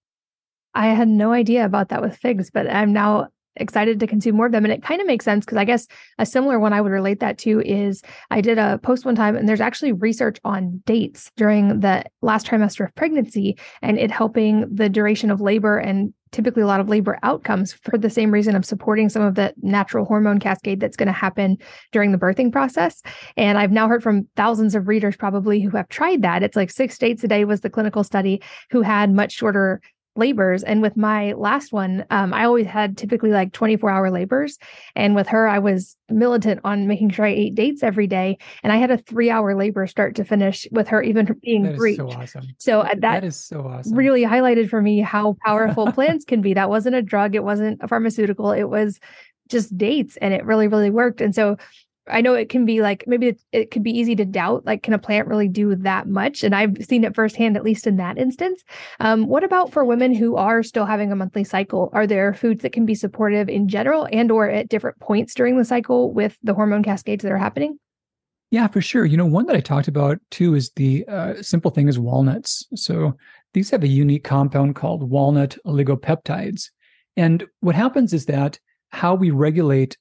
I had no idea about that with figs, but I'm now excited to consume more of them. And it kind of makes sense because I guess a similar one I would relate that to is I did a post one time and there's actually research on dates during the last trimester of pregnancy and it helping the duration of labor and typically a lot of labor outcomes for the same reason of supporting some of the natural hormone cascade that's going to happen during the birthing process. And I've now heard from thousands of readers probably who have tried that. It's like six dates a day was the clinical study who had much shorter labors. And with my last one, um, I always had typically like 24 hour labors. And with her, I was militant on making sure I ate dates every day. And I had a three hour labor start to finish with her even being breech. So awesome. So uh, that, that is so awesome. Really highlighted for me how powerful *laughs* plants can be. That wasn't a drug. It wasn't a pharmaceutical. It was just dates and it really, really worked. And so I know it can be like maybe it, it could be easy to doubt. Like, can a plant really do that much? And I've seen it firsthand, at least in that instance. Um, what about for women who are still having a monthly cycle? Are there foods that can be supportive in general and or at different points during the cycle with the hormone cascades that are happening? Yeah, for sure. You know, one that I talked about too is the uh, simple thing is walnuts. So these have a unique compound called walnut oligopeptides. And what happens is that how we regulate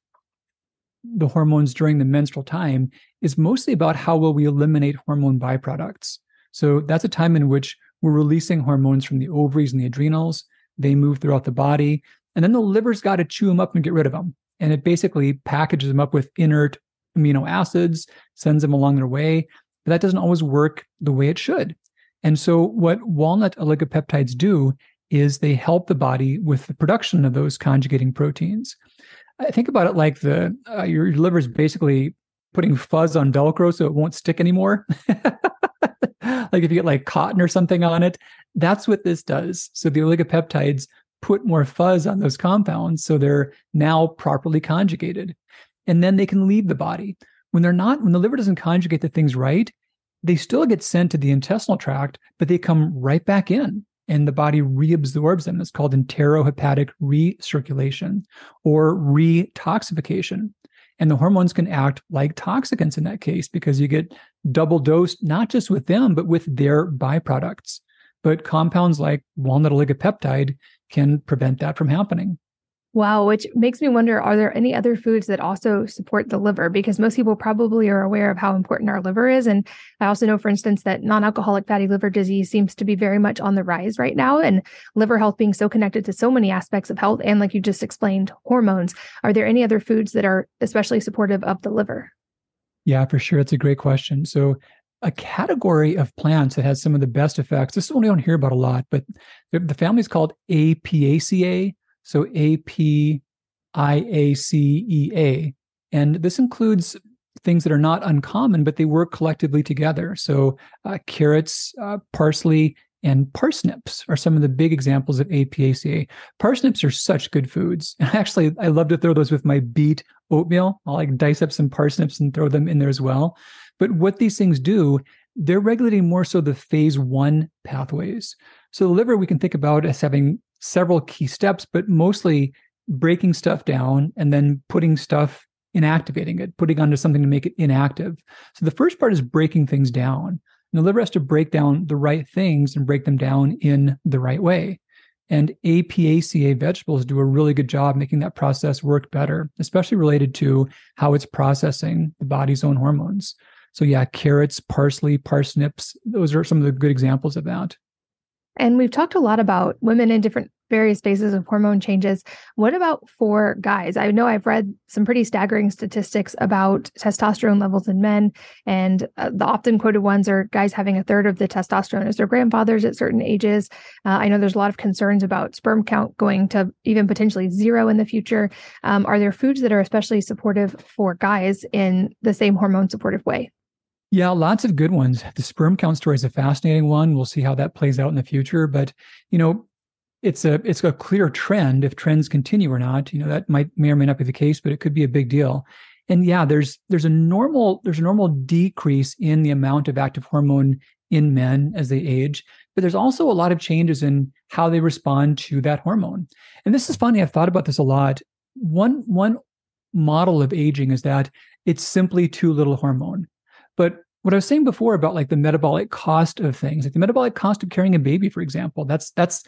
the hormones during the menstrual time is mostly about how well we eliminate hormone byproducts. So that's a time in which we're releasing hormones from the ovaries and the adrenals. They move throughout the body, and then the liver's got to chew them up and get rid of them. And it basically packages them up with inert amino acids, sends them along their way. But that doesn't always work the way it should. And so, what walnut oligopeptides do is they help the body with the production of those conjugating proteins. I think about it like the uh, your, liver is basically putting fuzz on Velcro so it won't stick anymore. *laughs* like if you get like cotton or something on it, that's what this does. So the oligopeptides put more fuzz on those compounds so they're now properly conjugated. And then they can leave the body. When they're not, when the liver doesn't conjugate the things right, they still get sent to the intestinal tract, but they come right back in and the body reabsorbs them. It's called enterohepatic recirculation or retoxification. And the hormones can act like toxicants in that case because you get double dosed, not just with them, but with their byproducts. But compounds like walnut oligopeptide can prevent that from happening. Wow, which makes me wonder are there any other foods that also support the liver? Because most people probably are aware of how important our liver is. And I also know, for instance, that non alcoholic fatty liver disease seems to be very much on the rise right now. And liver health being so connected to so many aspects of health. And like you just explained, hormones. Are there any other foods that are especially supportive of the liver? Yeah, for sure. It's a great question. So, a category of plants that has some of the best effects. This is one we don't hear about a lot, but the, family is called Apiaceae so A P I A C E A. And this includes things that are not uncommon, but they work collectively together. So uh, carrots, uh, parsley, and parsnips are some of the big examples of Apiaceae. Parsnips are such good foods. *laughs* Actually, I love to throw those with my beet oatmeal. I'll like dice up some parsnips and throw them in there as well. But what these things do, they're regulating more so the phase one pathways. So the liver we can think about as having several key steps, but mostly breaking stuff down and then putting stuff inactivating it, putting onto something to make it inactive. So the first part is breaking things down. And the liver has to break down the right things and break them down in the right way. And Apiaceae vegetables do a really good job making that process work better, especially related to how it's processing the body's own hormones. So, yeah, carrots, parsley, parsnips, those are some of the good examples of that. And we've talked a lot about women in different various phases of hormone changes. What about for guys? I know I've read some pretty staggering statistics about testosterone levels in men, and uh, the often quoted ones are guys having a third of the testosterone as their grandfathers at certain ages. Uh, I know there's a lot of concerns about sperm count going to even potentially zero in the future. Um, are there foods that are especially supportive for guys in the same hormone supportive way? Yeah, lots of good ones. The sperm count story is a fascinating one. We'll see how that plays out in the future. But you know, it's a it's a clear trend. If trends continue or not, you know, that might may or may not be the case, but it could be a big deal. And yeah, there's there's a normal there's a normal decrease in the amount of active hormone in men as they age, but there's also a lot of changes in how they respond to that hormone. And this is funny. I've thought about this a lot. One one model of aging is that it's simply too little hormone. But what I was saying before about like the metabolic cost of things, like the metabolic cost of carrying a baby, for example, that's that's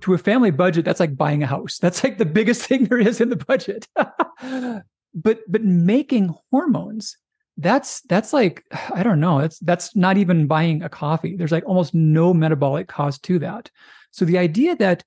to a family budget, that's like buying a house. *laughs* That's like the biggest thing there is in the budget. *laughs* but but making hormones, that's that's like I don't know, that's that's not even buying a coffee. There's like almost no metabolic cost to that. So the idea that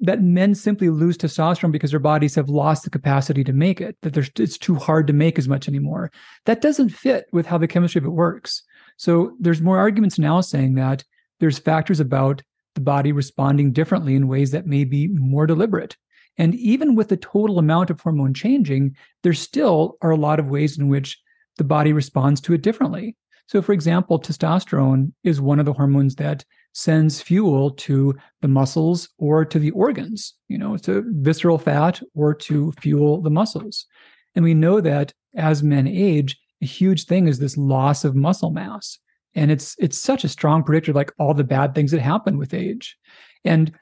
that men simply lose testosterone because their bodies have lost the capacity to make it, that there's, it's too hard to make as much anymore. That doesn't fit with how the chemistry of it works. So there's more arguments now saying that there's factors about the body responding differently in ways that may be more deliberate. And even with the total amount of hormone changing, there still are a lot of ways in which the body responds to it differently. So, for example, testosterone is one of the hormones that sends fuel to the muscles or to the organs, you know, to visceral fat or to fuel the muscles. And we know that as men age, a huge thing is this loss of muscle mass. And it's it's such a strong predictor, like all the bad things that happen with age. And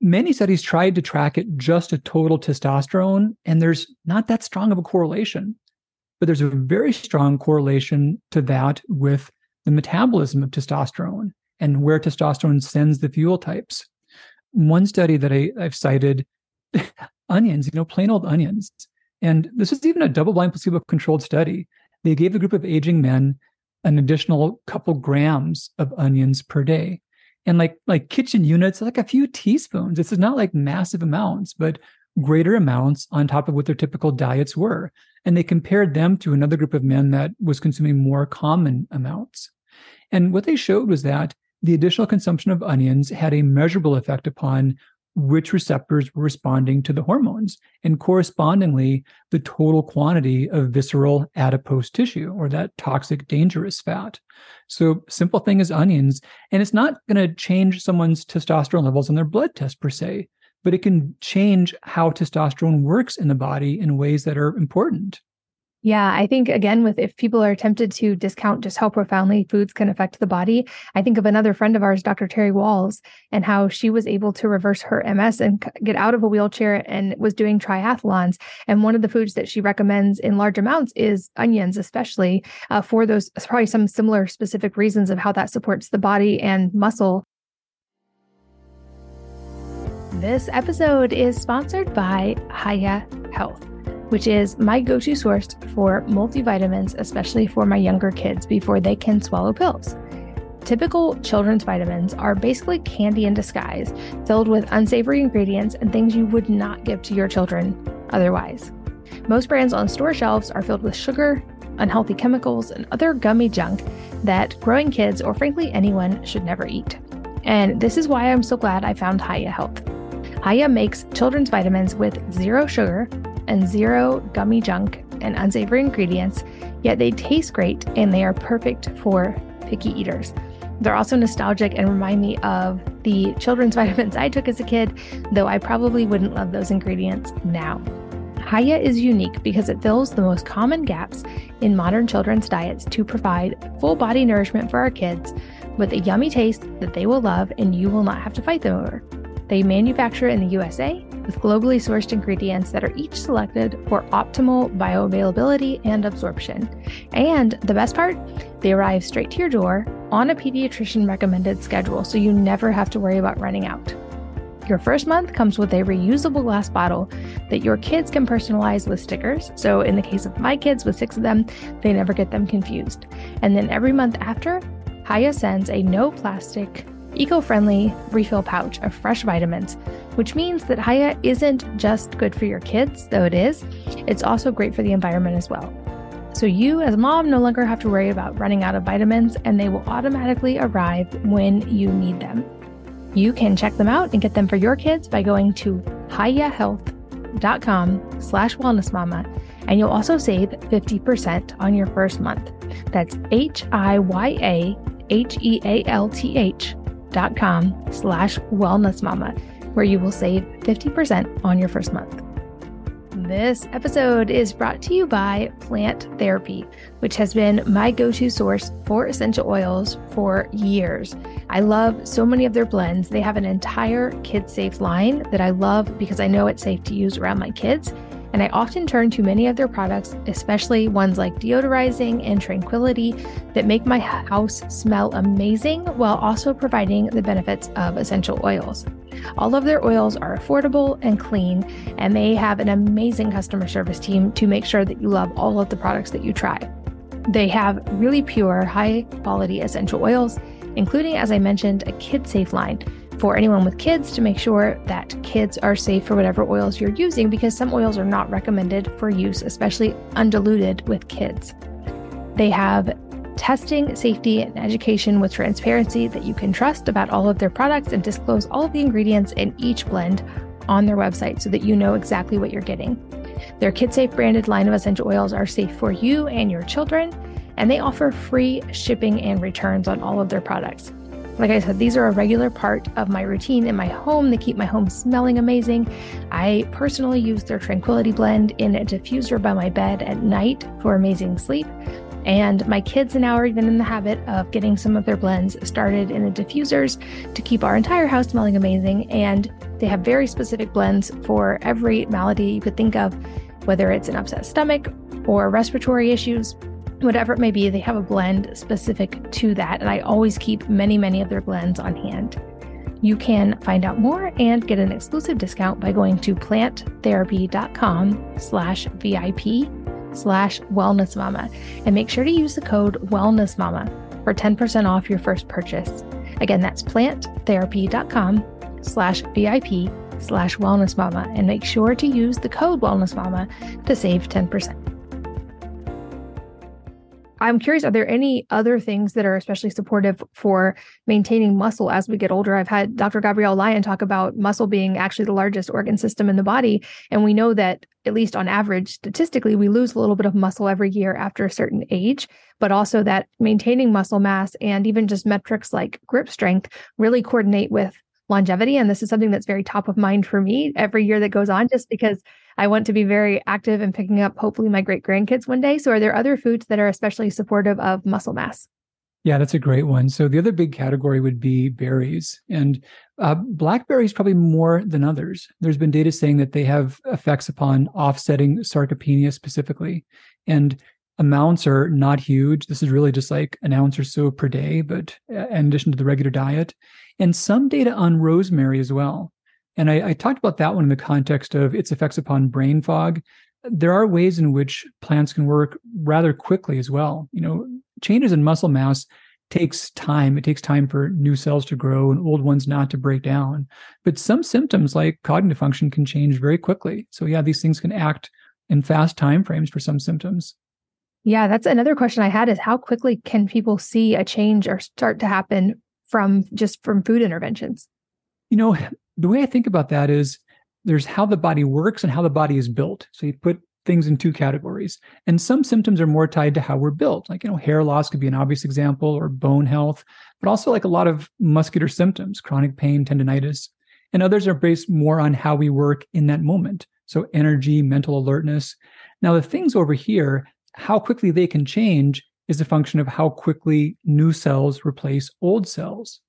many studies tried to track it just to total testosterone, and there's not that strong of a correlation. But there's a very strong correlation to that with the metabolism of testosterone and where testosterone sends the fuel types. One study that I, I've cited *laughs* onions, you know, plain old onions. And this is even a double blind placebo controlled study. They gave a group of aging men an additional couple grams of onions per day. And like like kitchen units, like a few teaspoons. This is not like massive amounts, but greater amounts on top of what their typical diets were. And they compared them to another group of men that was consuming more common amounts. And what they showed was that the additional consumption of onions had a measurable effect upon which receptors were responding to the hormones, and correspondingly, the total quantity of visceral adipose tissue or that toxic, dangerous fat. So, simple thing is onions, and it's not going to change someone's testosterone levels on their blood test per se, but it can change how testosterone works in the body in ways that are important. Yeah, I think again, with if people are tempted to discount just how profoundly foods can affect the body, I think of another friend of ours, Dr. Terry Wahls, and how she was able to reverse her MS and get out of a wheelchair and was doing triathlons. And one of the foods that she recommends in large amounts is onions, especially uh, for those probably some similar specific reasons of how that supports the body and muscle. This episode is sponsored by Hiya Health which is my go to source for multivitamins, especially for my younger kids before they can swallow pills. Typical children's vitamins are basically candy in disguise, filled with unsavory ingredients and things you would not give to your children otherwise. Most brands on store shelves are filled with sugar, unhealthy chemicals, and other gummy junk that growing kids, or frankly anyone, should never eat. And this is why I'm so glad I found Hiya Health. Hiya makes children's vitamins with zero sugar, and zero gummy junk and unsavory ingredients, yet they taste great and they are perfect for picky eaters. They're also nostalgic and remind me of the children's *laughs* vitamins I took as a kid, though I probably wouldn't love those ingredients now. Hiya is unique because it fills the most common gaps in modern children's diets to provide full body nourishment for our kids with a yummy taste that they will love and you will not have to fight them over. They manufacture in the USA with globally sourced ingredients that are each selected for optimal bioavailability and absorption. And the best part, they arrive straight to your door on a pediatrician recommended schedule, so you never have to worry about running out. Your first month comes with a reusable glass bottle that your kids can personalize with stickers. So, in the case of my kids with six of them, they never get them confused. And then every month after, Hiya sends a no plastic eco friendly refill pouch of fresh vitamins, which means that Hiya isn't just good for your kids, though it is, it's also great for the environment as well. So you, as a mom, no longer have to worry about running out of vitamins, and they will automatically arrive when you need them. You can check them out and get them for your kids by going to hiyahealth.com slash wellnessmama, and you'll also save 50% on your first month. That's H-I-Y-A-H-E-A-L-T-H dot com slash wellness mama, where you will save 50% on your first month. This episode is brought to you by Plant Therapy, which has been my go to source for essential oils for years. I love so many of their blends. They have an entire kid safe line that I love because I know it's safe to use around my kids and I often turn to many of their products, especially ones like deodorizing and tranquility, that make my house smell amazing while also providing the benefits of essential oils. All of their oils are affordable and clean, and they have an amazing customer service team to make sure that you love all of the products that you try. They have really pure, high quality essential oils, including, as I mentioned, a kid safe line for anyone with kids to make sure that kids are safe for whatever oils you're using because some oils are not recommended for use, especially undiluted with kids. They have testing, safety, and education with transparency that you can trust about all of their products and disclose all of the ingredients in each blend on their website so that you know exactly what you're getting. Their KidSafe branded line of essential oils are safe for you and your children, and they offer free shipping and returns on all of their products. Like I said, these are a regular part of my routine in my home. They keep my home smelling amazing. I personally use their Tranquility Blend in a diffuser by my bed at night for amazing sleep. And my kids now are even in the habit of getting some of their blends started in the diffusers to keep our entire house smelling amazing. And they have very specific blends for every malady you could think of, whether it's an upset stomach or respiratory issues, whatever it may be, they have a blend specific to that. And I always keep many, many of their blends on hand. You can find out more and get an exclusive discount by going to planttherapy.com slash VIP slash wellness mama and make sure to use the code wellness mama for 10% off your first purchase. Again, that's planttherapy.com slash VIP slash wellness mama and make sure to use the code wellness mama to save 10%. I'm curious, are there any other things that are especially supportive for maintaining muscle as we get older? I've had Dr. Gabrielle Lyon talk about muscle being actually the largest organ system in the body. And we know that, at least on average, statistically, we lose a little bit of muscle every year after a certain age, but also that maintaining muscle mass and even just metrics like grip strength really coordinate with longevity. And this is something that's very top of mind for me every year that goes on, just because I want to be very active and picking up hopefully my great grandkids one day. So, are there other foods that are especially supportive of muscle mass? Yeah, that's a great one. So, the other big category would be berries. And uh, blackberries probably more than others. There's been data saying that they have effects upon offsetting sarcopenia specifically. And amounts are not huge. This is really just like an ounce or so per day, but uh, in addition to the regular diet. And some data on rosemary as well. And I, I, talked about that one in the context of its effects upon brain fog. There are ways in which plants can work rather quickly as well. You know, changes in muscle mass takes time. It takes time for new cells to grow and old ones not to break down. But some symptoms like cognitive function can change very quickly. So yeah, these things can act in fast time frames for some symptoms. Yeah, that's another question I had is how quickly can people see a change or start to happen from just from food interventions? You know, the way I think about that is there's how the body works and how the body is built. So you put things in two categories. And some symptoms are more tied to how we're built. Like, you know, hair loss could be an obvious example or bone health, but also like a lot of muscular symptoms, chronic pain, tendonitis. And others are based more on how we work in that moment. So energy, mental alertness. Now, the things over here, how quickly they can change is a function of how quickly new cells replace old cells.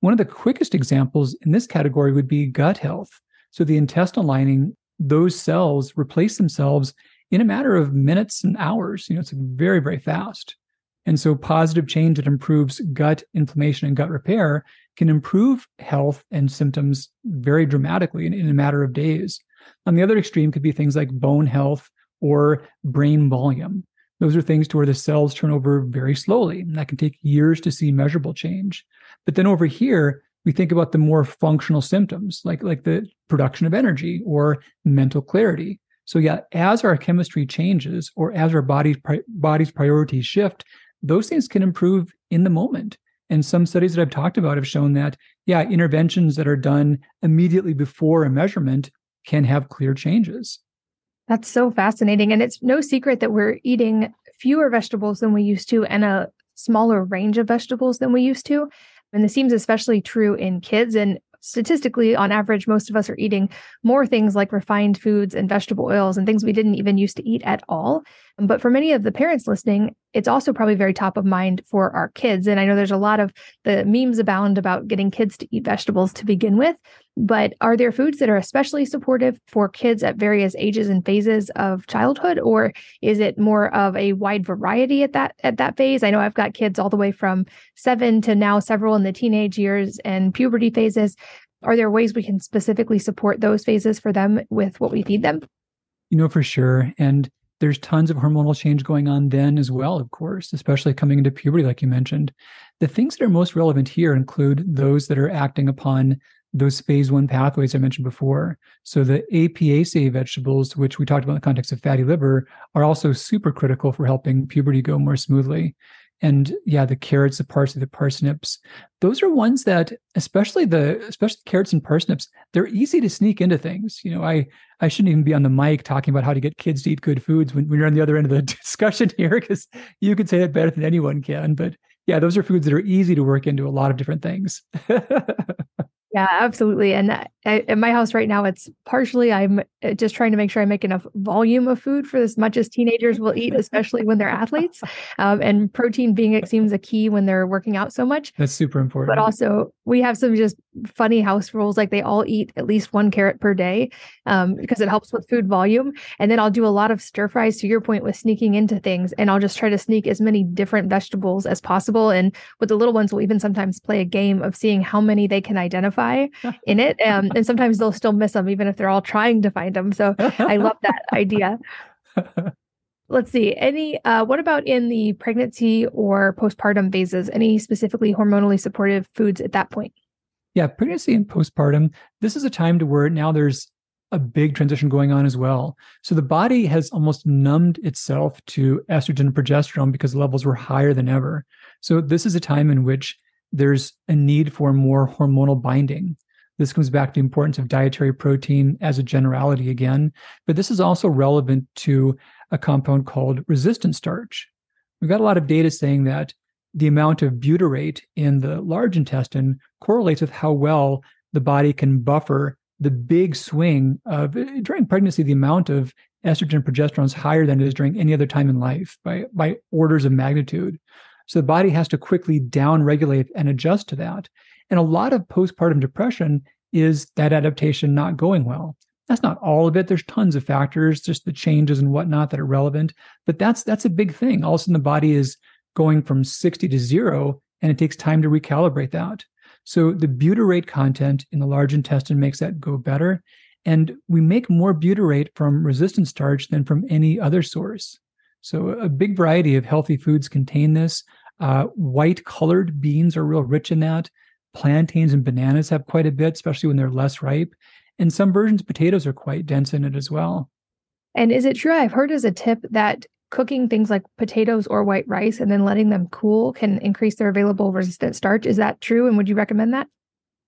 One of the quickest examples in this category would be gut health. So the intestinal lining, those cells replace themselves in a matter of minutes and hours. You know, it's very, very fast. And so positive change that improves gut inflammation and gut repair can improve health and symptoms very dramatically in, in a matter of days. On the other extreme could be things like bone health or brain volume. Those are things to where the cells turn over very slowly, and that can take years to see measurable change. But then over here, we think about the more functional symptoms, like like the production of energy or mental clarity. So yeah, as our chemistry changes or as our body's pri- body's priorities shift, those things can improve in the moment. And some studies that I've talked about have shown that yeah, interventions that are done immediately before a measurement can have clear changes. That's so fascinating. And it's no secret that we're eating fewer vegetables than we used to and a smaller range of vegetables than we used to. And this seems especially true in kids. And statistically, on average, most of us are eating more things like refined foods and vegetable oils and things we didn't even used to eat at all. But for many of the parents listening, it's also probably very top of mind for our kids. And I know there's a lot of the memes abound about getting kids to eat vegetables to begin with. But are there foods that are especially supportive for kids at various ages and phases of childhood, or is it more of a wide variety at that at that phase? I know I've got kids all the way from seven to now several in the teenage years and puberty phases. Are there ways we can specifically support those phases for them with what we feed them? You know, for sure. And there's tons of hormonal change going on then as well, of course, especially coming into puberty, like you mentioned. The things that are most relevant here include those that are acting upon those phase one pathways I mentioned before. So the Apiaceae vegetables, which we talked about in the context of fatty liver, are also super critical for helping puberty go more smoothly. And yeah, the carrots, the parsley, the parsnips, those are ones that, especially the especially carrots and parsnips, they're easy to sneak into things. You know, I I shouldn't even be on the mic talking about how to get kids to eat good foods when, when you're on the other end of the *laughs* discussion here, because you can say that better than anyone can. But yeah, those are foods that are easy to work into a lot of different things. *laughs* Yeah, absolutely. And I, at my house right now, it's partially I'm uh, just trying to make sure I make enough volume of food for as much as teenagers will eat, especially when they're athletes. *laughs* Um, and protein being it seems a key when they're working out so much. That's super important. But also, we have some just funny house rules, like they all eat at least one carrot per day um, because it helps with food volume. And then I'll do a lot of stir fries. To your point, with sneaking into things, and I'll just try to sneak as many different vegetables as possible. And with the little ones, we'll even sometimes play a game of seeing how many they can identify *laughs* in it. Um, and sometimes they'll still miss them, even if they're all trying to find them. So I love *laughs* that idea. Let's see. Any, uh, what about in the pregnancy or postpartum phases? Any specifically hormonally supportive foods at that point? Yeah, pregnancy and postpartum, this is a time to where now there's a big transition going on as well. So the body has almost numbed itself to estrogen and progesterone because levels were higher than ever. So this is a time in which there's a need for more hormonal binding. This comes back to the importance of dietary protein as a generality again, but this is also relevant to a compound called resistant starch. We've got a lot of data saying that the amount of butyrate in the large intestine correlates with how well the body can buffer the big swing of during pregnancy. The amount of estrogen progesterone is higher than it is during any other time in life by, by orders of magnitude. So the body has to quickly down regulate and adjust to that. And a lot of postpartum depression is that adaptation not going well. That's not all of it. There's tons of factors, just the changes and whatnot that are relevant. But that's that's a big thing. All of a sudden the body is going from 60 to zero, and it takes time to recalibrate that. So the butyrate content in the large intestine makes that go better. And we make more butyrate from resistant starch than from any other source. So a big variety of healthy foods contain this. Uh, white colored beans are real rich in that. Plantains and bananas have quite a bit, especially when they're less ripe. And some versions, potatoes are quite dense in it as well. And is it true? I've heard as a tip that cooking things like potatoes or white rice and then letting them cool can increase their available resistant starch. Is that true? And would you recommend that?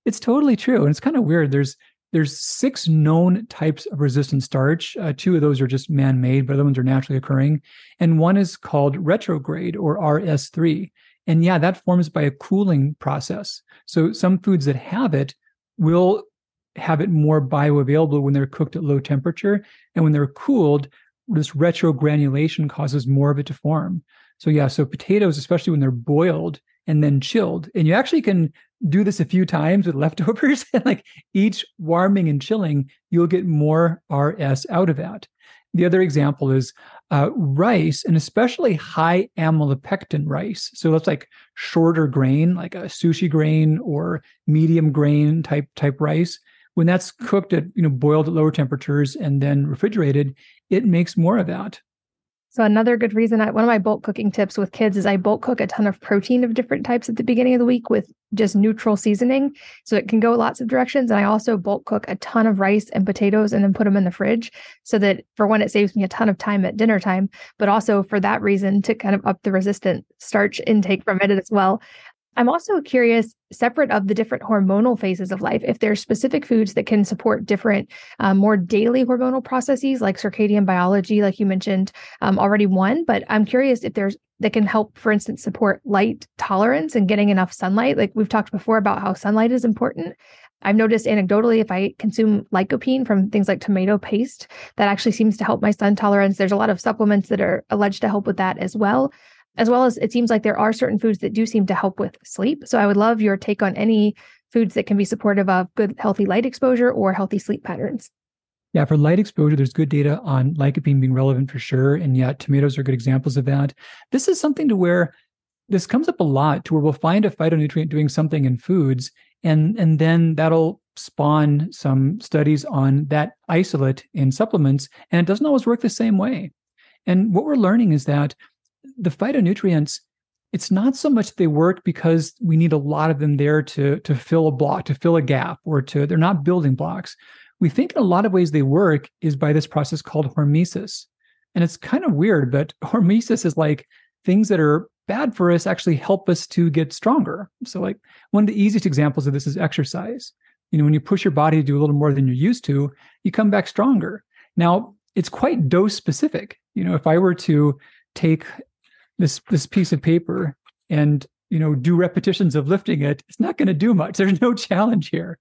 It's totally true. And it's kind of weird. There's there's six known types of resistant starch. Uh, two of those are just man-made, but other ones are naturally occurring. And one is called retrograde or RS3. And yeah, that forms by a cooling process. So some foods that have it will have it more bioavailable when they're cooked at low temperature. And when they're cooled, this retrogranulation causes more of it to form. So yeah, so potatoes, especially when they're boiled and then chilled, and you actually can do this a few times with *laughs* leftovers and like each warming and chilling you'll get more rs out of that the other example is uh, rice and especially high amylopectin rice. So that's like shorter grain like a sushi grain or medium grain type type rice. When that's cooked at you know boiled at lower temperatures and then refrigerated it makes more of that so another good reason, I, one of my bulk cooking tips with kids is I bulk cook a ton of protein of different types at the beginning of the week with just neutral seasoning, so it can go lots of directions. And I also bulk cook a ton of rice and potatoes and then put them in the fridge, so that for one, it saves me a ton of time at dinner time, but also for that reason to kind of up the resistant starch intake from it as well. I'm also curious, separate of the different hormonal phases of life, if there's specific foods that can support different, um, more daily hormonal processes like circadian biology, like you mentioned um, already one. But I'm curious if there's that can help, for instance, support light tolerance and getting enough sunlight. Like we've talked before about how sunlight is important. I've noticed anecdotally, if I consume lycopene from things like tomato paste, that actually seems to help my sun tolerance. There's a lot of supplements that are alleged to help with that as well as well as it seems like there are certain foods that do seem to help with sleep. So I would love your take on any foods that can be supportive of good, healthy light exposure or healthy sleep patterns. Yeah, for light exposure, there's good data on lycopene being relevant for sure. And yet, tomatoes are good examples of that. This is something to where this comes up a lot to where we'll find a phytonutrient doing something in foods, and, and then that'll spawn some studies on that isolate in supplements. And it doesn't always work the same way. And what we're learning is that the phytonutrients it's not so much they work because we need a lot of them there to to fill a block to fill a gap or to they're not building blocks. We think in a lot of ways they work is by this process called hormesis. And it's kind of weird but *laughs* hormesis is like things that are bad for us actually help us to get stronger. So like one of the easiest examples of this is exercise. You know when you push your body to do a little more than you're used to you come back stronger. Now it's quite dose specific you know if i were to take this this piece of paper and you know, do repetitions of lifting it, it's not going to do much. *laughs* There's no challenge here.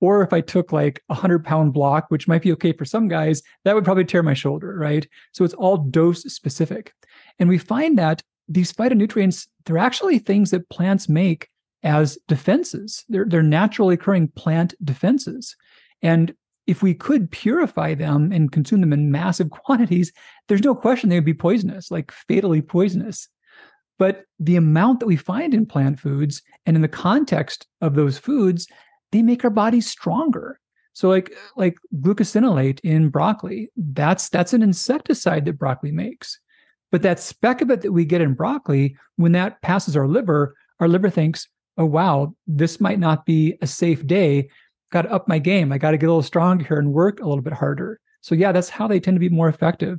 Or if I took like a hundred pound block, which might be okay for some guys, that would probably tear my shoulder, right? So it's all dose specific. And we find that these phytonutrients, they're actually things that plants make as defenses. They're, they're naturally occurring plant defenses. And if we could purify them and consume them in massive *laughs* quantities, there's no question they would be poisonous, like fatally poisonous. But the amount that we find in plant foods and in the context of those foods, they make our bodies stronger. So like like glucosinolate in broccoli, that's that's an insecticide that broccoli makes. But that speck of it that we get in broccoli, when that passes our liver, our liver thinks, oh wow, this might not be a safe day. Got to up my game. I got to get a little stronger here and work a little bit harder. So yeah, that's how they tend to be more effective.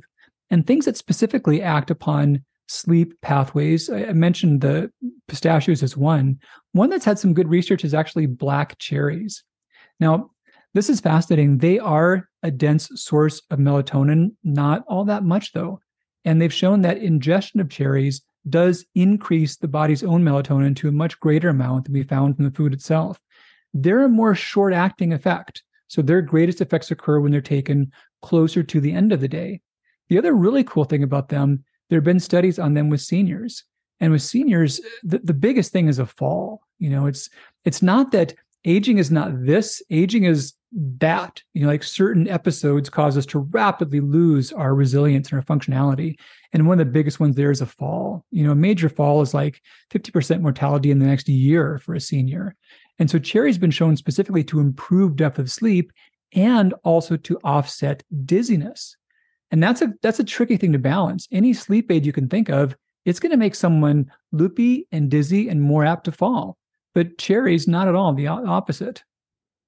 And things that specifically act upon sleep pathways. I mentioned the pistachios as one. One that's had some good research is actually black cherries. Now, this is fascinating. They are a dense source of melatonin, not all that much though. And they've shown that ingestion of cherries does increase the body's own melatonin to a much greater amount than we found from the food itself. They're a more short acting effect. So their greatest effects occur when they're taken closer to the end of the day. The other really cool thing about them, there have been studies on them with seniors. And with seniors, the, the biggest thing is a fall. You know, it's it's not that aging is not this, aging is that you know like certain episodes cause us to rapidly lose our resilience and our functionality and one of the biggest ones there is a fall you know a major fall is like 50% mortality in the next year for a senior and so cherry's been shown specifically to improve depth of sleep and also to offset dizziness and that's a that's a tricky thing to balance any sleep aid you can think of it's going to make someone loopy and dizzy and more apt to fall but cherry's not at all the opposite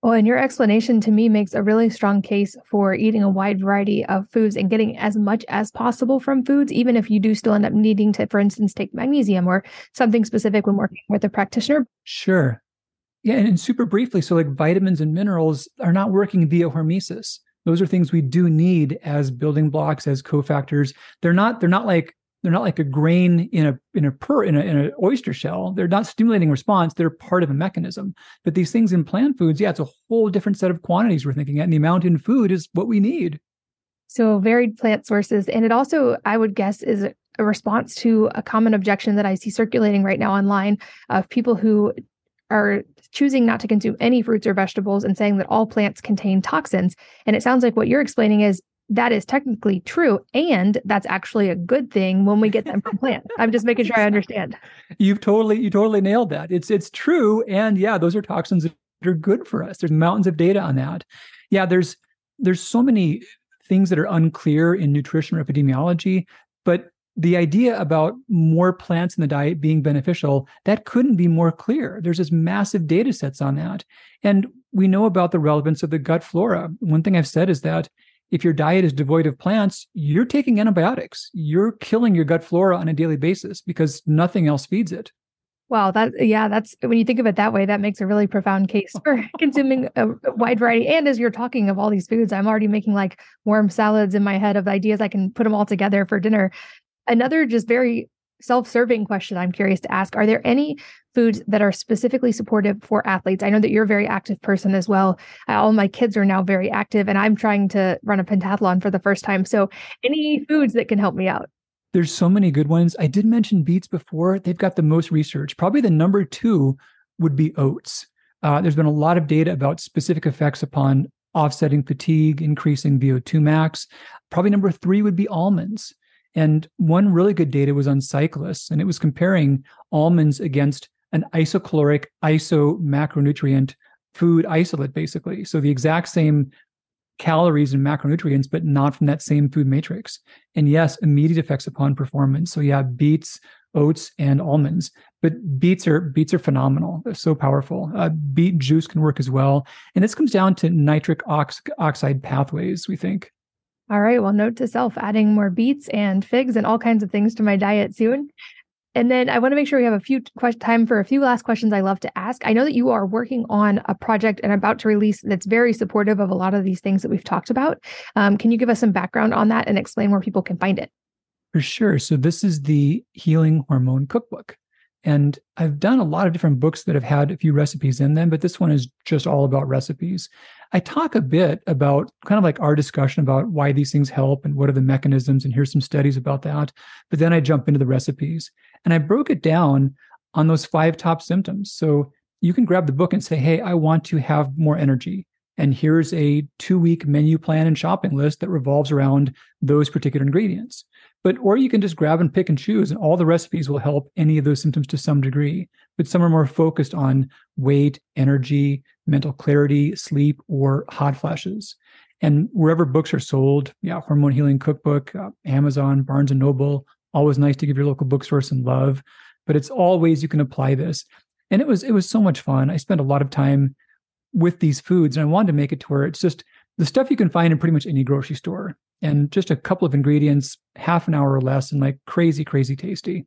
well, and your explanation to me makes a really strong case for eating a wide variety of foods and getting as much as possible from foods, even if you do still end up needing to, for instance, take magnesium or something specific when working with a practitioner. Sure. Yeah. And, and super briefly, so like vitamins and minerals are not working via hormesis. Those are things we do need as building blocks, as cofactors. They're not, they're not like they're not like a grain in a in a per in a in an oyster shell. They're not stimulating response. They're part of a mechanism. But these things in plant foods, yeah, it's a whole different set of quantities we're thinking at. And the amount in food is what we need. So varied plant sources, and it also, I would guess, is a response to a common objection that I see circulating right now online of people who are choosing not to consume any fruits or vegetables and saying that all plants contain toxins. And it sounds like what you're explaining is that is technically true and that's actually a good thing when we get them from plants. I'm just making sure i understand. *laughs* You've totally you totally nailed that. It's it's true and yeah those are toxins that are good for us. There's mountains of data on that. Yeah there's there's so many things that are unclear in nutrition or epidemiology but the idea about more plants in the diet being beneficial that couldn't be more clear there's this massive data sets on that and we know about the relevance of the gut flora one thing i've said is that if your diet is devoid of plants, you're taking antibiotics. You're killing your gut flora on a daily basis because nothing else feeds it. Wow, that yeah, that's when you think of it that way, that makes a really profound case for *laughs* consuming a wide variety. And as you're talking of all these foods, I'm already making like warm salads in my head of ideas I can put them all together for dinner. Another just very self-serving question I'm curious to ask: Are there any foods that are specifically supportive for athletes. I know that you're a very active person as well. All my kids are now very active, and I'm trying to run a pentathlon for the first time. So, any foods that can help me out? There's so many good ones. I did mention beets before. They've got the most research. Probably the number two would be oats. Uh, there's been a lot of data about specific effects upon offsetting fatigue, increasing VO2 max. Probably number three would be almonds. And one really good data was on cyclists, and it was comparing almonds against an isocaloric iso macronutrient food isolate, basically. So the exact same calories and macronutrients, but not from that same food matrix. And yes, immediate effects upon performance. So yeah, beets, oats, and almonds. But beets are beets are phenomenal. They're so powerful. Uh, beet juice can work as well. And this comes down to nitric ox- oxide pathways. We think. All right. Well, note to self: adding more beets and figs and all kinds of things to my diet soon. And then I want to make sure we have a few question time for a few last questions I love to ask. I know that you are working on a project and about to release that's very supportive of a lot of these things that we've talked about. Um, can you give us some background on that and explain where people can find it? For sure. So this is the Healing Hormone Cookbook. And I've done a lot of different books that have had a few recipes in them, but this one is just all about recipes. I talk a bit about kind of like our discussion about why these things help and what are the mechanisms, and here's some studies about that. But then I jump into the recipes and I broke it down on those five top symptoms. So you can grab the book and say, hey, I want to have more energy. And here's a two week menu plan and shopping list that revolves around those particular ingredients. But, or you can just grab and pick and choose, and all the recipes will help any of those symptoms to some degree. But some are more focused on weight, energy, mental clarity, sleep, or hot flashes. And wherever books are sold, yeah, Hormone Healing Cookbook, uh, Amazon, Barnes and Noble, always nice to give your local bookstore some love. But it's all ways you can apply this. And it was it was so much fun. I spent a lot of time with these foods, and I wanted to make it to where it's just the stuff you can find in pretty much any grocery store and just a couple of ingredients, half an hour or less, and like crazy, crazy tasty.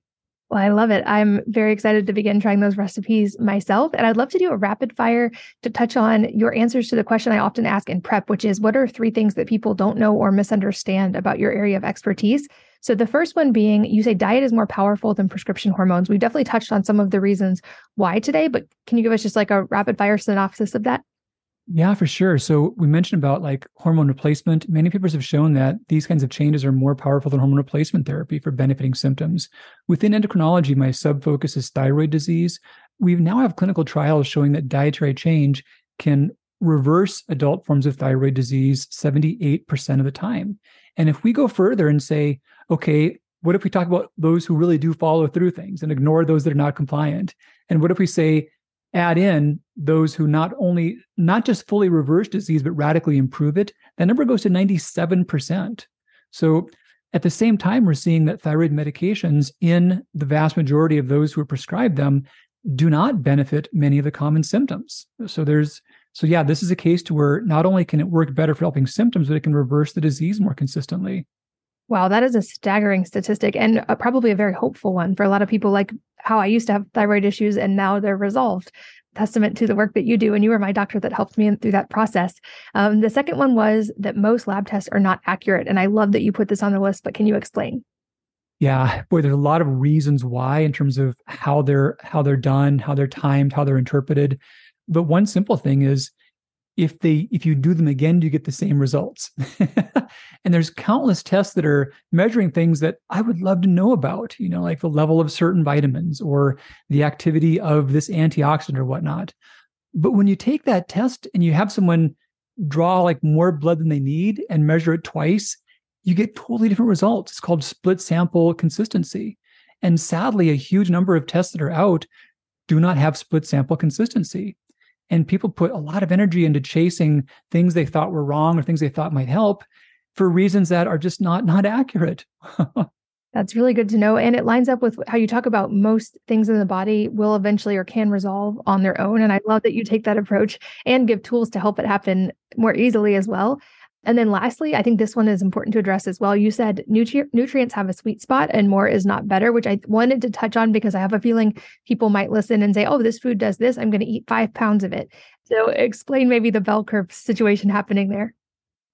Well, I love it. I'm very excited to begin trying those recipes myself. And I'd love to do a rapid fire to touch on your answers to the question I often ask in prep, which is what are three things that people don't know or misunderstand about your area of expertise? So, the first one being you say diet is more powerful than prescription hormones. We've definitely touched on some of the reasons why today, but can you give us just like a rapid fire synopsis of that? Yeah, for sure. So we mentioned about like hormone replacement. Many papers have shown that these kinds of changes are more powerful than hormone replacement therapy for benefiting symptoms. Within endocrinology, my sub focus is thyroid disease. We now have clinical trials showing that dietary change can reverse adult forms of thyroid disease 78% of the time. And if we go further and say, okay, what if we talk about those who really do follow through things and ignore those that are not compliant? And what if we say add in those who not only not just fully reverse disease but radically improve it that number goes to 97% so at the same time we're seeing that thyroid medications in the vast majority of those who are prescribed them do not benefit many of the common symptoms. So there's so yeah this is a case to where not only can it work better for helping symptoms but it can reverse the disease more consistently. Wow, that is a staggering statistic and a, probably a very hopeful one for a lot of people like how I used to have thyroid issues and now they're resolved. Testament to the work that you do. And you were my doctor that helped me through that process. Um, the second one was that most lab tests are not accurate. And I love that you put this on the list, but can you explain? Yeah, boy, there's a lot of reasons why in terms of how they're how they're done, how they're timed, how they're interpreted. But one simple thing is if they if you do them again do you get the same results. *laughs* And there's countless tests that are measuring things that i would love to know about you know like the level of certain vitamins or the activity of this antioxidant or whatnot. But when you take that test and you have someone draw like more blood than they need and measure it twice you get totally different results. It's called split sample consistency. And sadly a huge number of tests that are out do not have split sample consistency and people put a lot of energy into chasing things they thought were wrong or things they thought might help for reasons that are just not not accurate *laughs* That's really good to know. And it lines up with how you talk about most things in the body will eventually or can resolve on their own. And I love that you take that approach and give tools to help it happen more easily as well. And then lastly, I think this one is important to address as well. You said nutri- nutrients have a sweet spot and more is not better, which I wanted to touch on because I have a feeling people might listen and say, oh, this food does this. I'm going to eat five pounds of it. So explain maybe the bell curve situation happening there.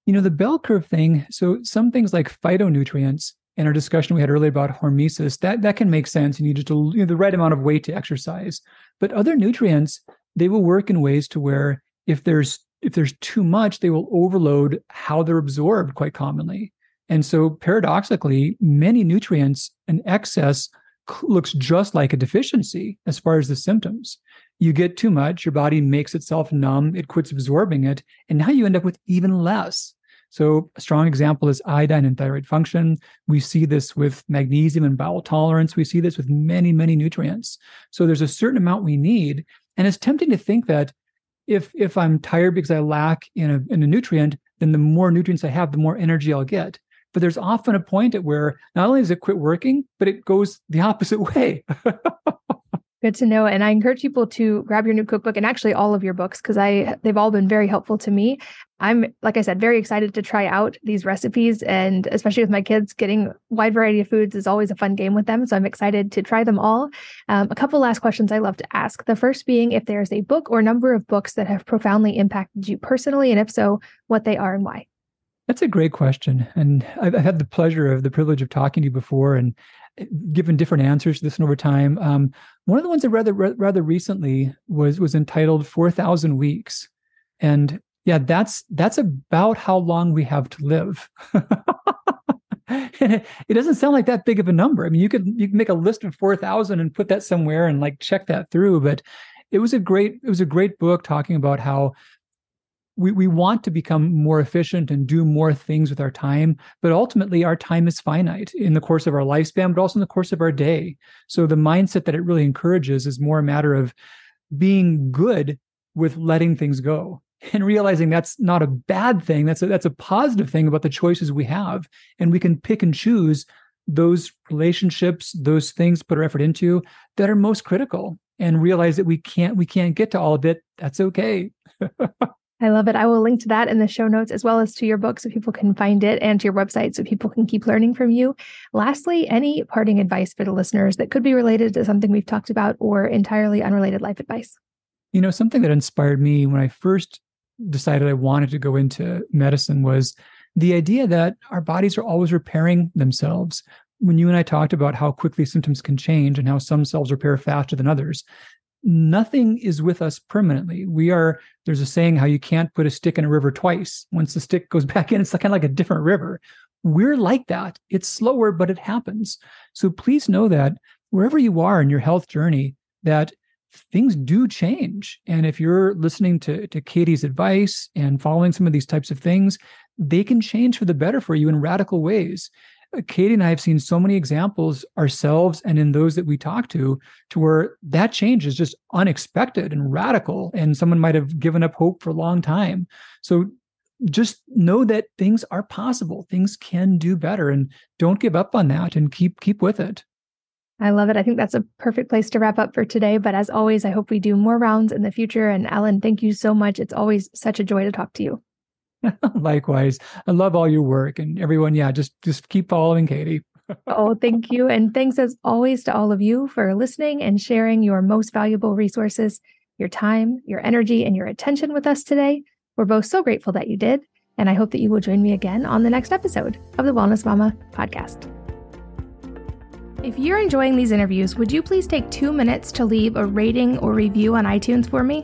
You know, the bell curve thing. So some things like phytonutrients in our discussion we had earlier about hormesis, that, that can make sense. You need just you know, the right amount of weight to exercise. But other nutrients, they will work in ways to where if there's if there's too much, they will overload how they're absorbed quite commonly. And so, paradoxically, many nutrients, in excess looks just like a deficiency as far as the symptoms. You get too much, your body makes itself numb, it quits absorbing it, and now you end up with even less. So, a strong example is iodine and thyroid function. We see this with magnesium and bowel tolerance. We see this with many, many nutrients. So, there's a certain amount we need. And it's tempting to think that if if I'm tired because I lack in a in a nutrient, then the more nutrients I have, the more energy I'll get. But there's often a point at where not only does it quit working, but it goes the opposite *laughs* way. Good to know. And I encourage people to grab your new cookbook and actually all of your books because I they've all been very helpful to me. I'm like I said, very excited to try out these recipes and especially with my kids, getting wide variety of foods is always a fun game with them. So I'm excited to try them all. Um, a couple last questions I love to ask. The first being if there's a book or number of books that have profoundly impacted you personally, and if so, what they are and why. That's a great question. And I've, had the pleasure of the privilege of talking to you before and given different answers to this over time. Um, one of the ones that rather rather recently was was entitled 4,000 Weeks. And yeah, that's that's about how long we have to live. *laughs* it doesn't sound like that big of a number. I mean, you could you can make a list of 4,000 and put that somewhere and like check that through, but it was a great it was a great book talking about how we, we want to become more efficient and do more things with our time, but ultimately our time is finite in the course of our lifespan, but also in the course of our day. So the mindset that it really encourages is more a matter of being good with letting things go *laughs* and realizing that's not a bad thing. That's a, that's a positive thing about the choices we have. And we can pick and choose those relationships, those things put our effort into that are most critical and realize that we can't, we can't get to all of it. That's okay. *laughs* I love it. I will link to that in the show notes as well as to your book so people can find it and to your website so people can keep learning from you. Lastly, any parting advice for the listeners that could be related to something we've talked about or entirely unrelated life advice? You know, something that inspired me when I first decided I wanted to go into medicine was the idea that our bodies are always repairing themselves. When you and I talked about how quickly symptoms can change and how some cells repair faster than others, nothing is with us permanently. We are, there's a saying how you can't put a stick in a river twice. Once the stick goes *laughs* back in, it's kind of like a different river. We're like that. It's slower, but it happens. So please know that wherever you are in your health journey, that things do change. And if you're listening to, to Katie's advice and following some of these types of things, they can change for the better for you in radical ways. Katie and I have seen so many examples ourselves and in those that we talk to, to where that change is just unexpected and radical, and someone might have given up hope for a long time. So just know that things are possible. Things can do better, and don't give up on that, and keep keep with it. I love it. I think that's a perfect place to wrap up for today. But as always, I hope we do more rounds in the future. And Alan, thank you so much. It's always such a joy to talk to you. *laughs* Likewise. I love all your work and everyone. Yeah, just just keep following Katie. *laughs* oh, thank you. And thanks as always to all of you for listening and sharing your most valuable resources, your time, your energy, and your attention with us today. We're both so grateful that you did. And I hope that you will join me again on the next episode of the Wellness Mama podcast. If you're enjoying these interviews, would you please take two minutes to leave a rating or review on iTunes for me?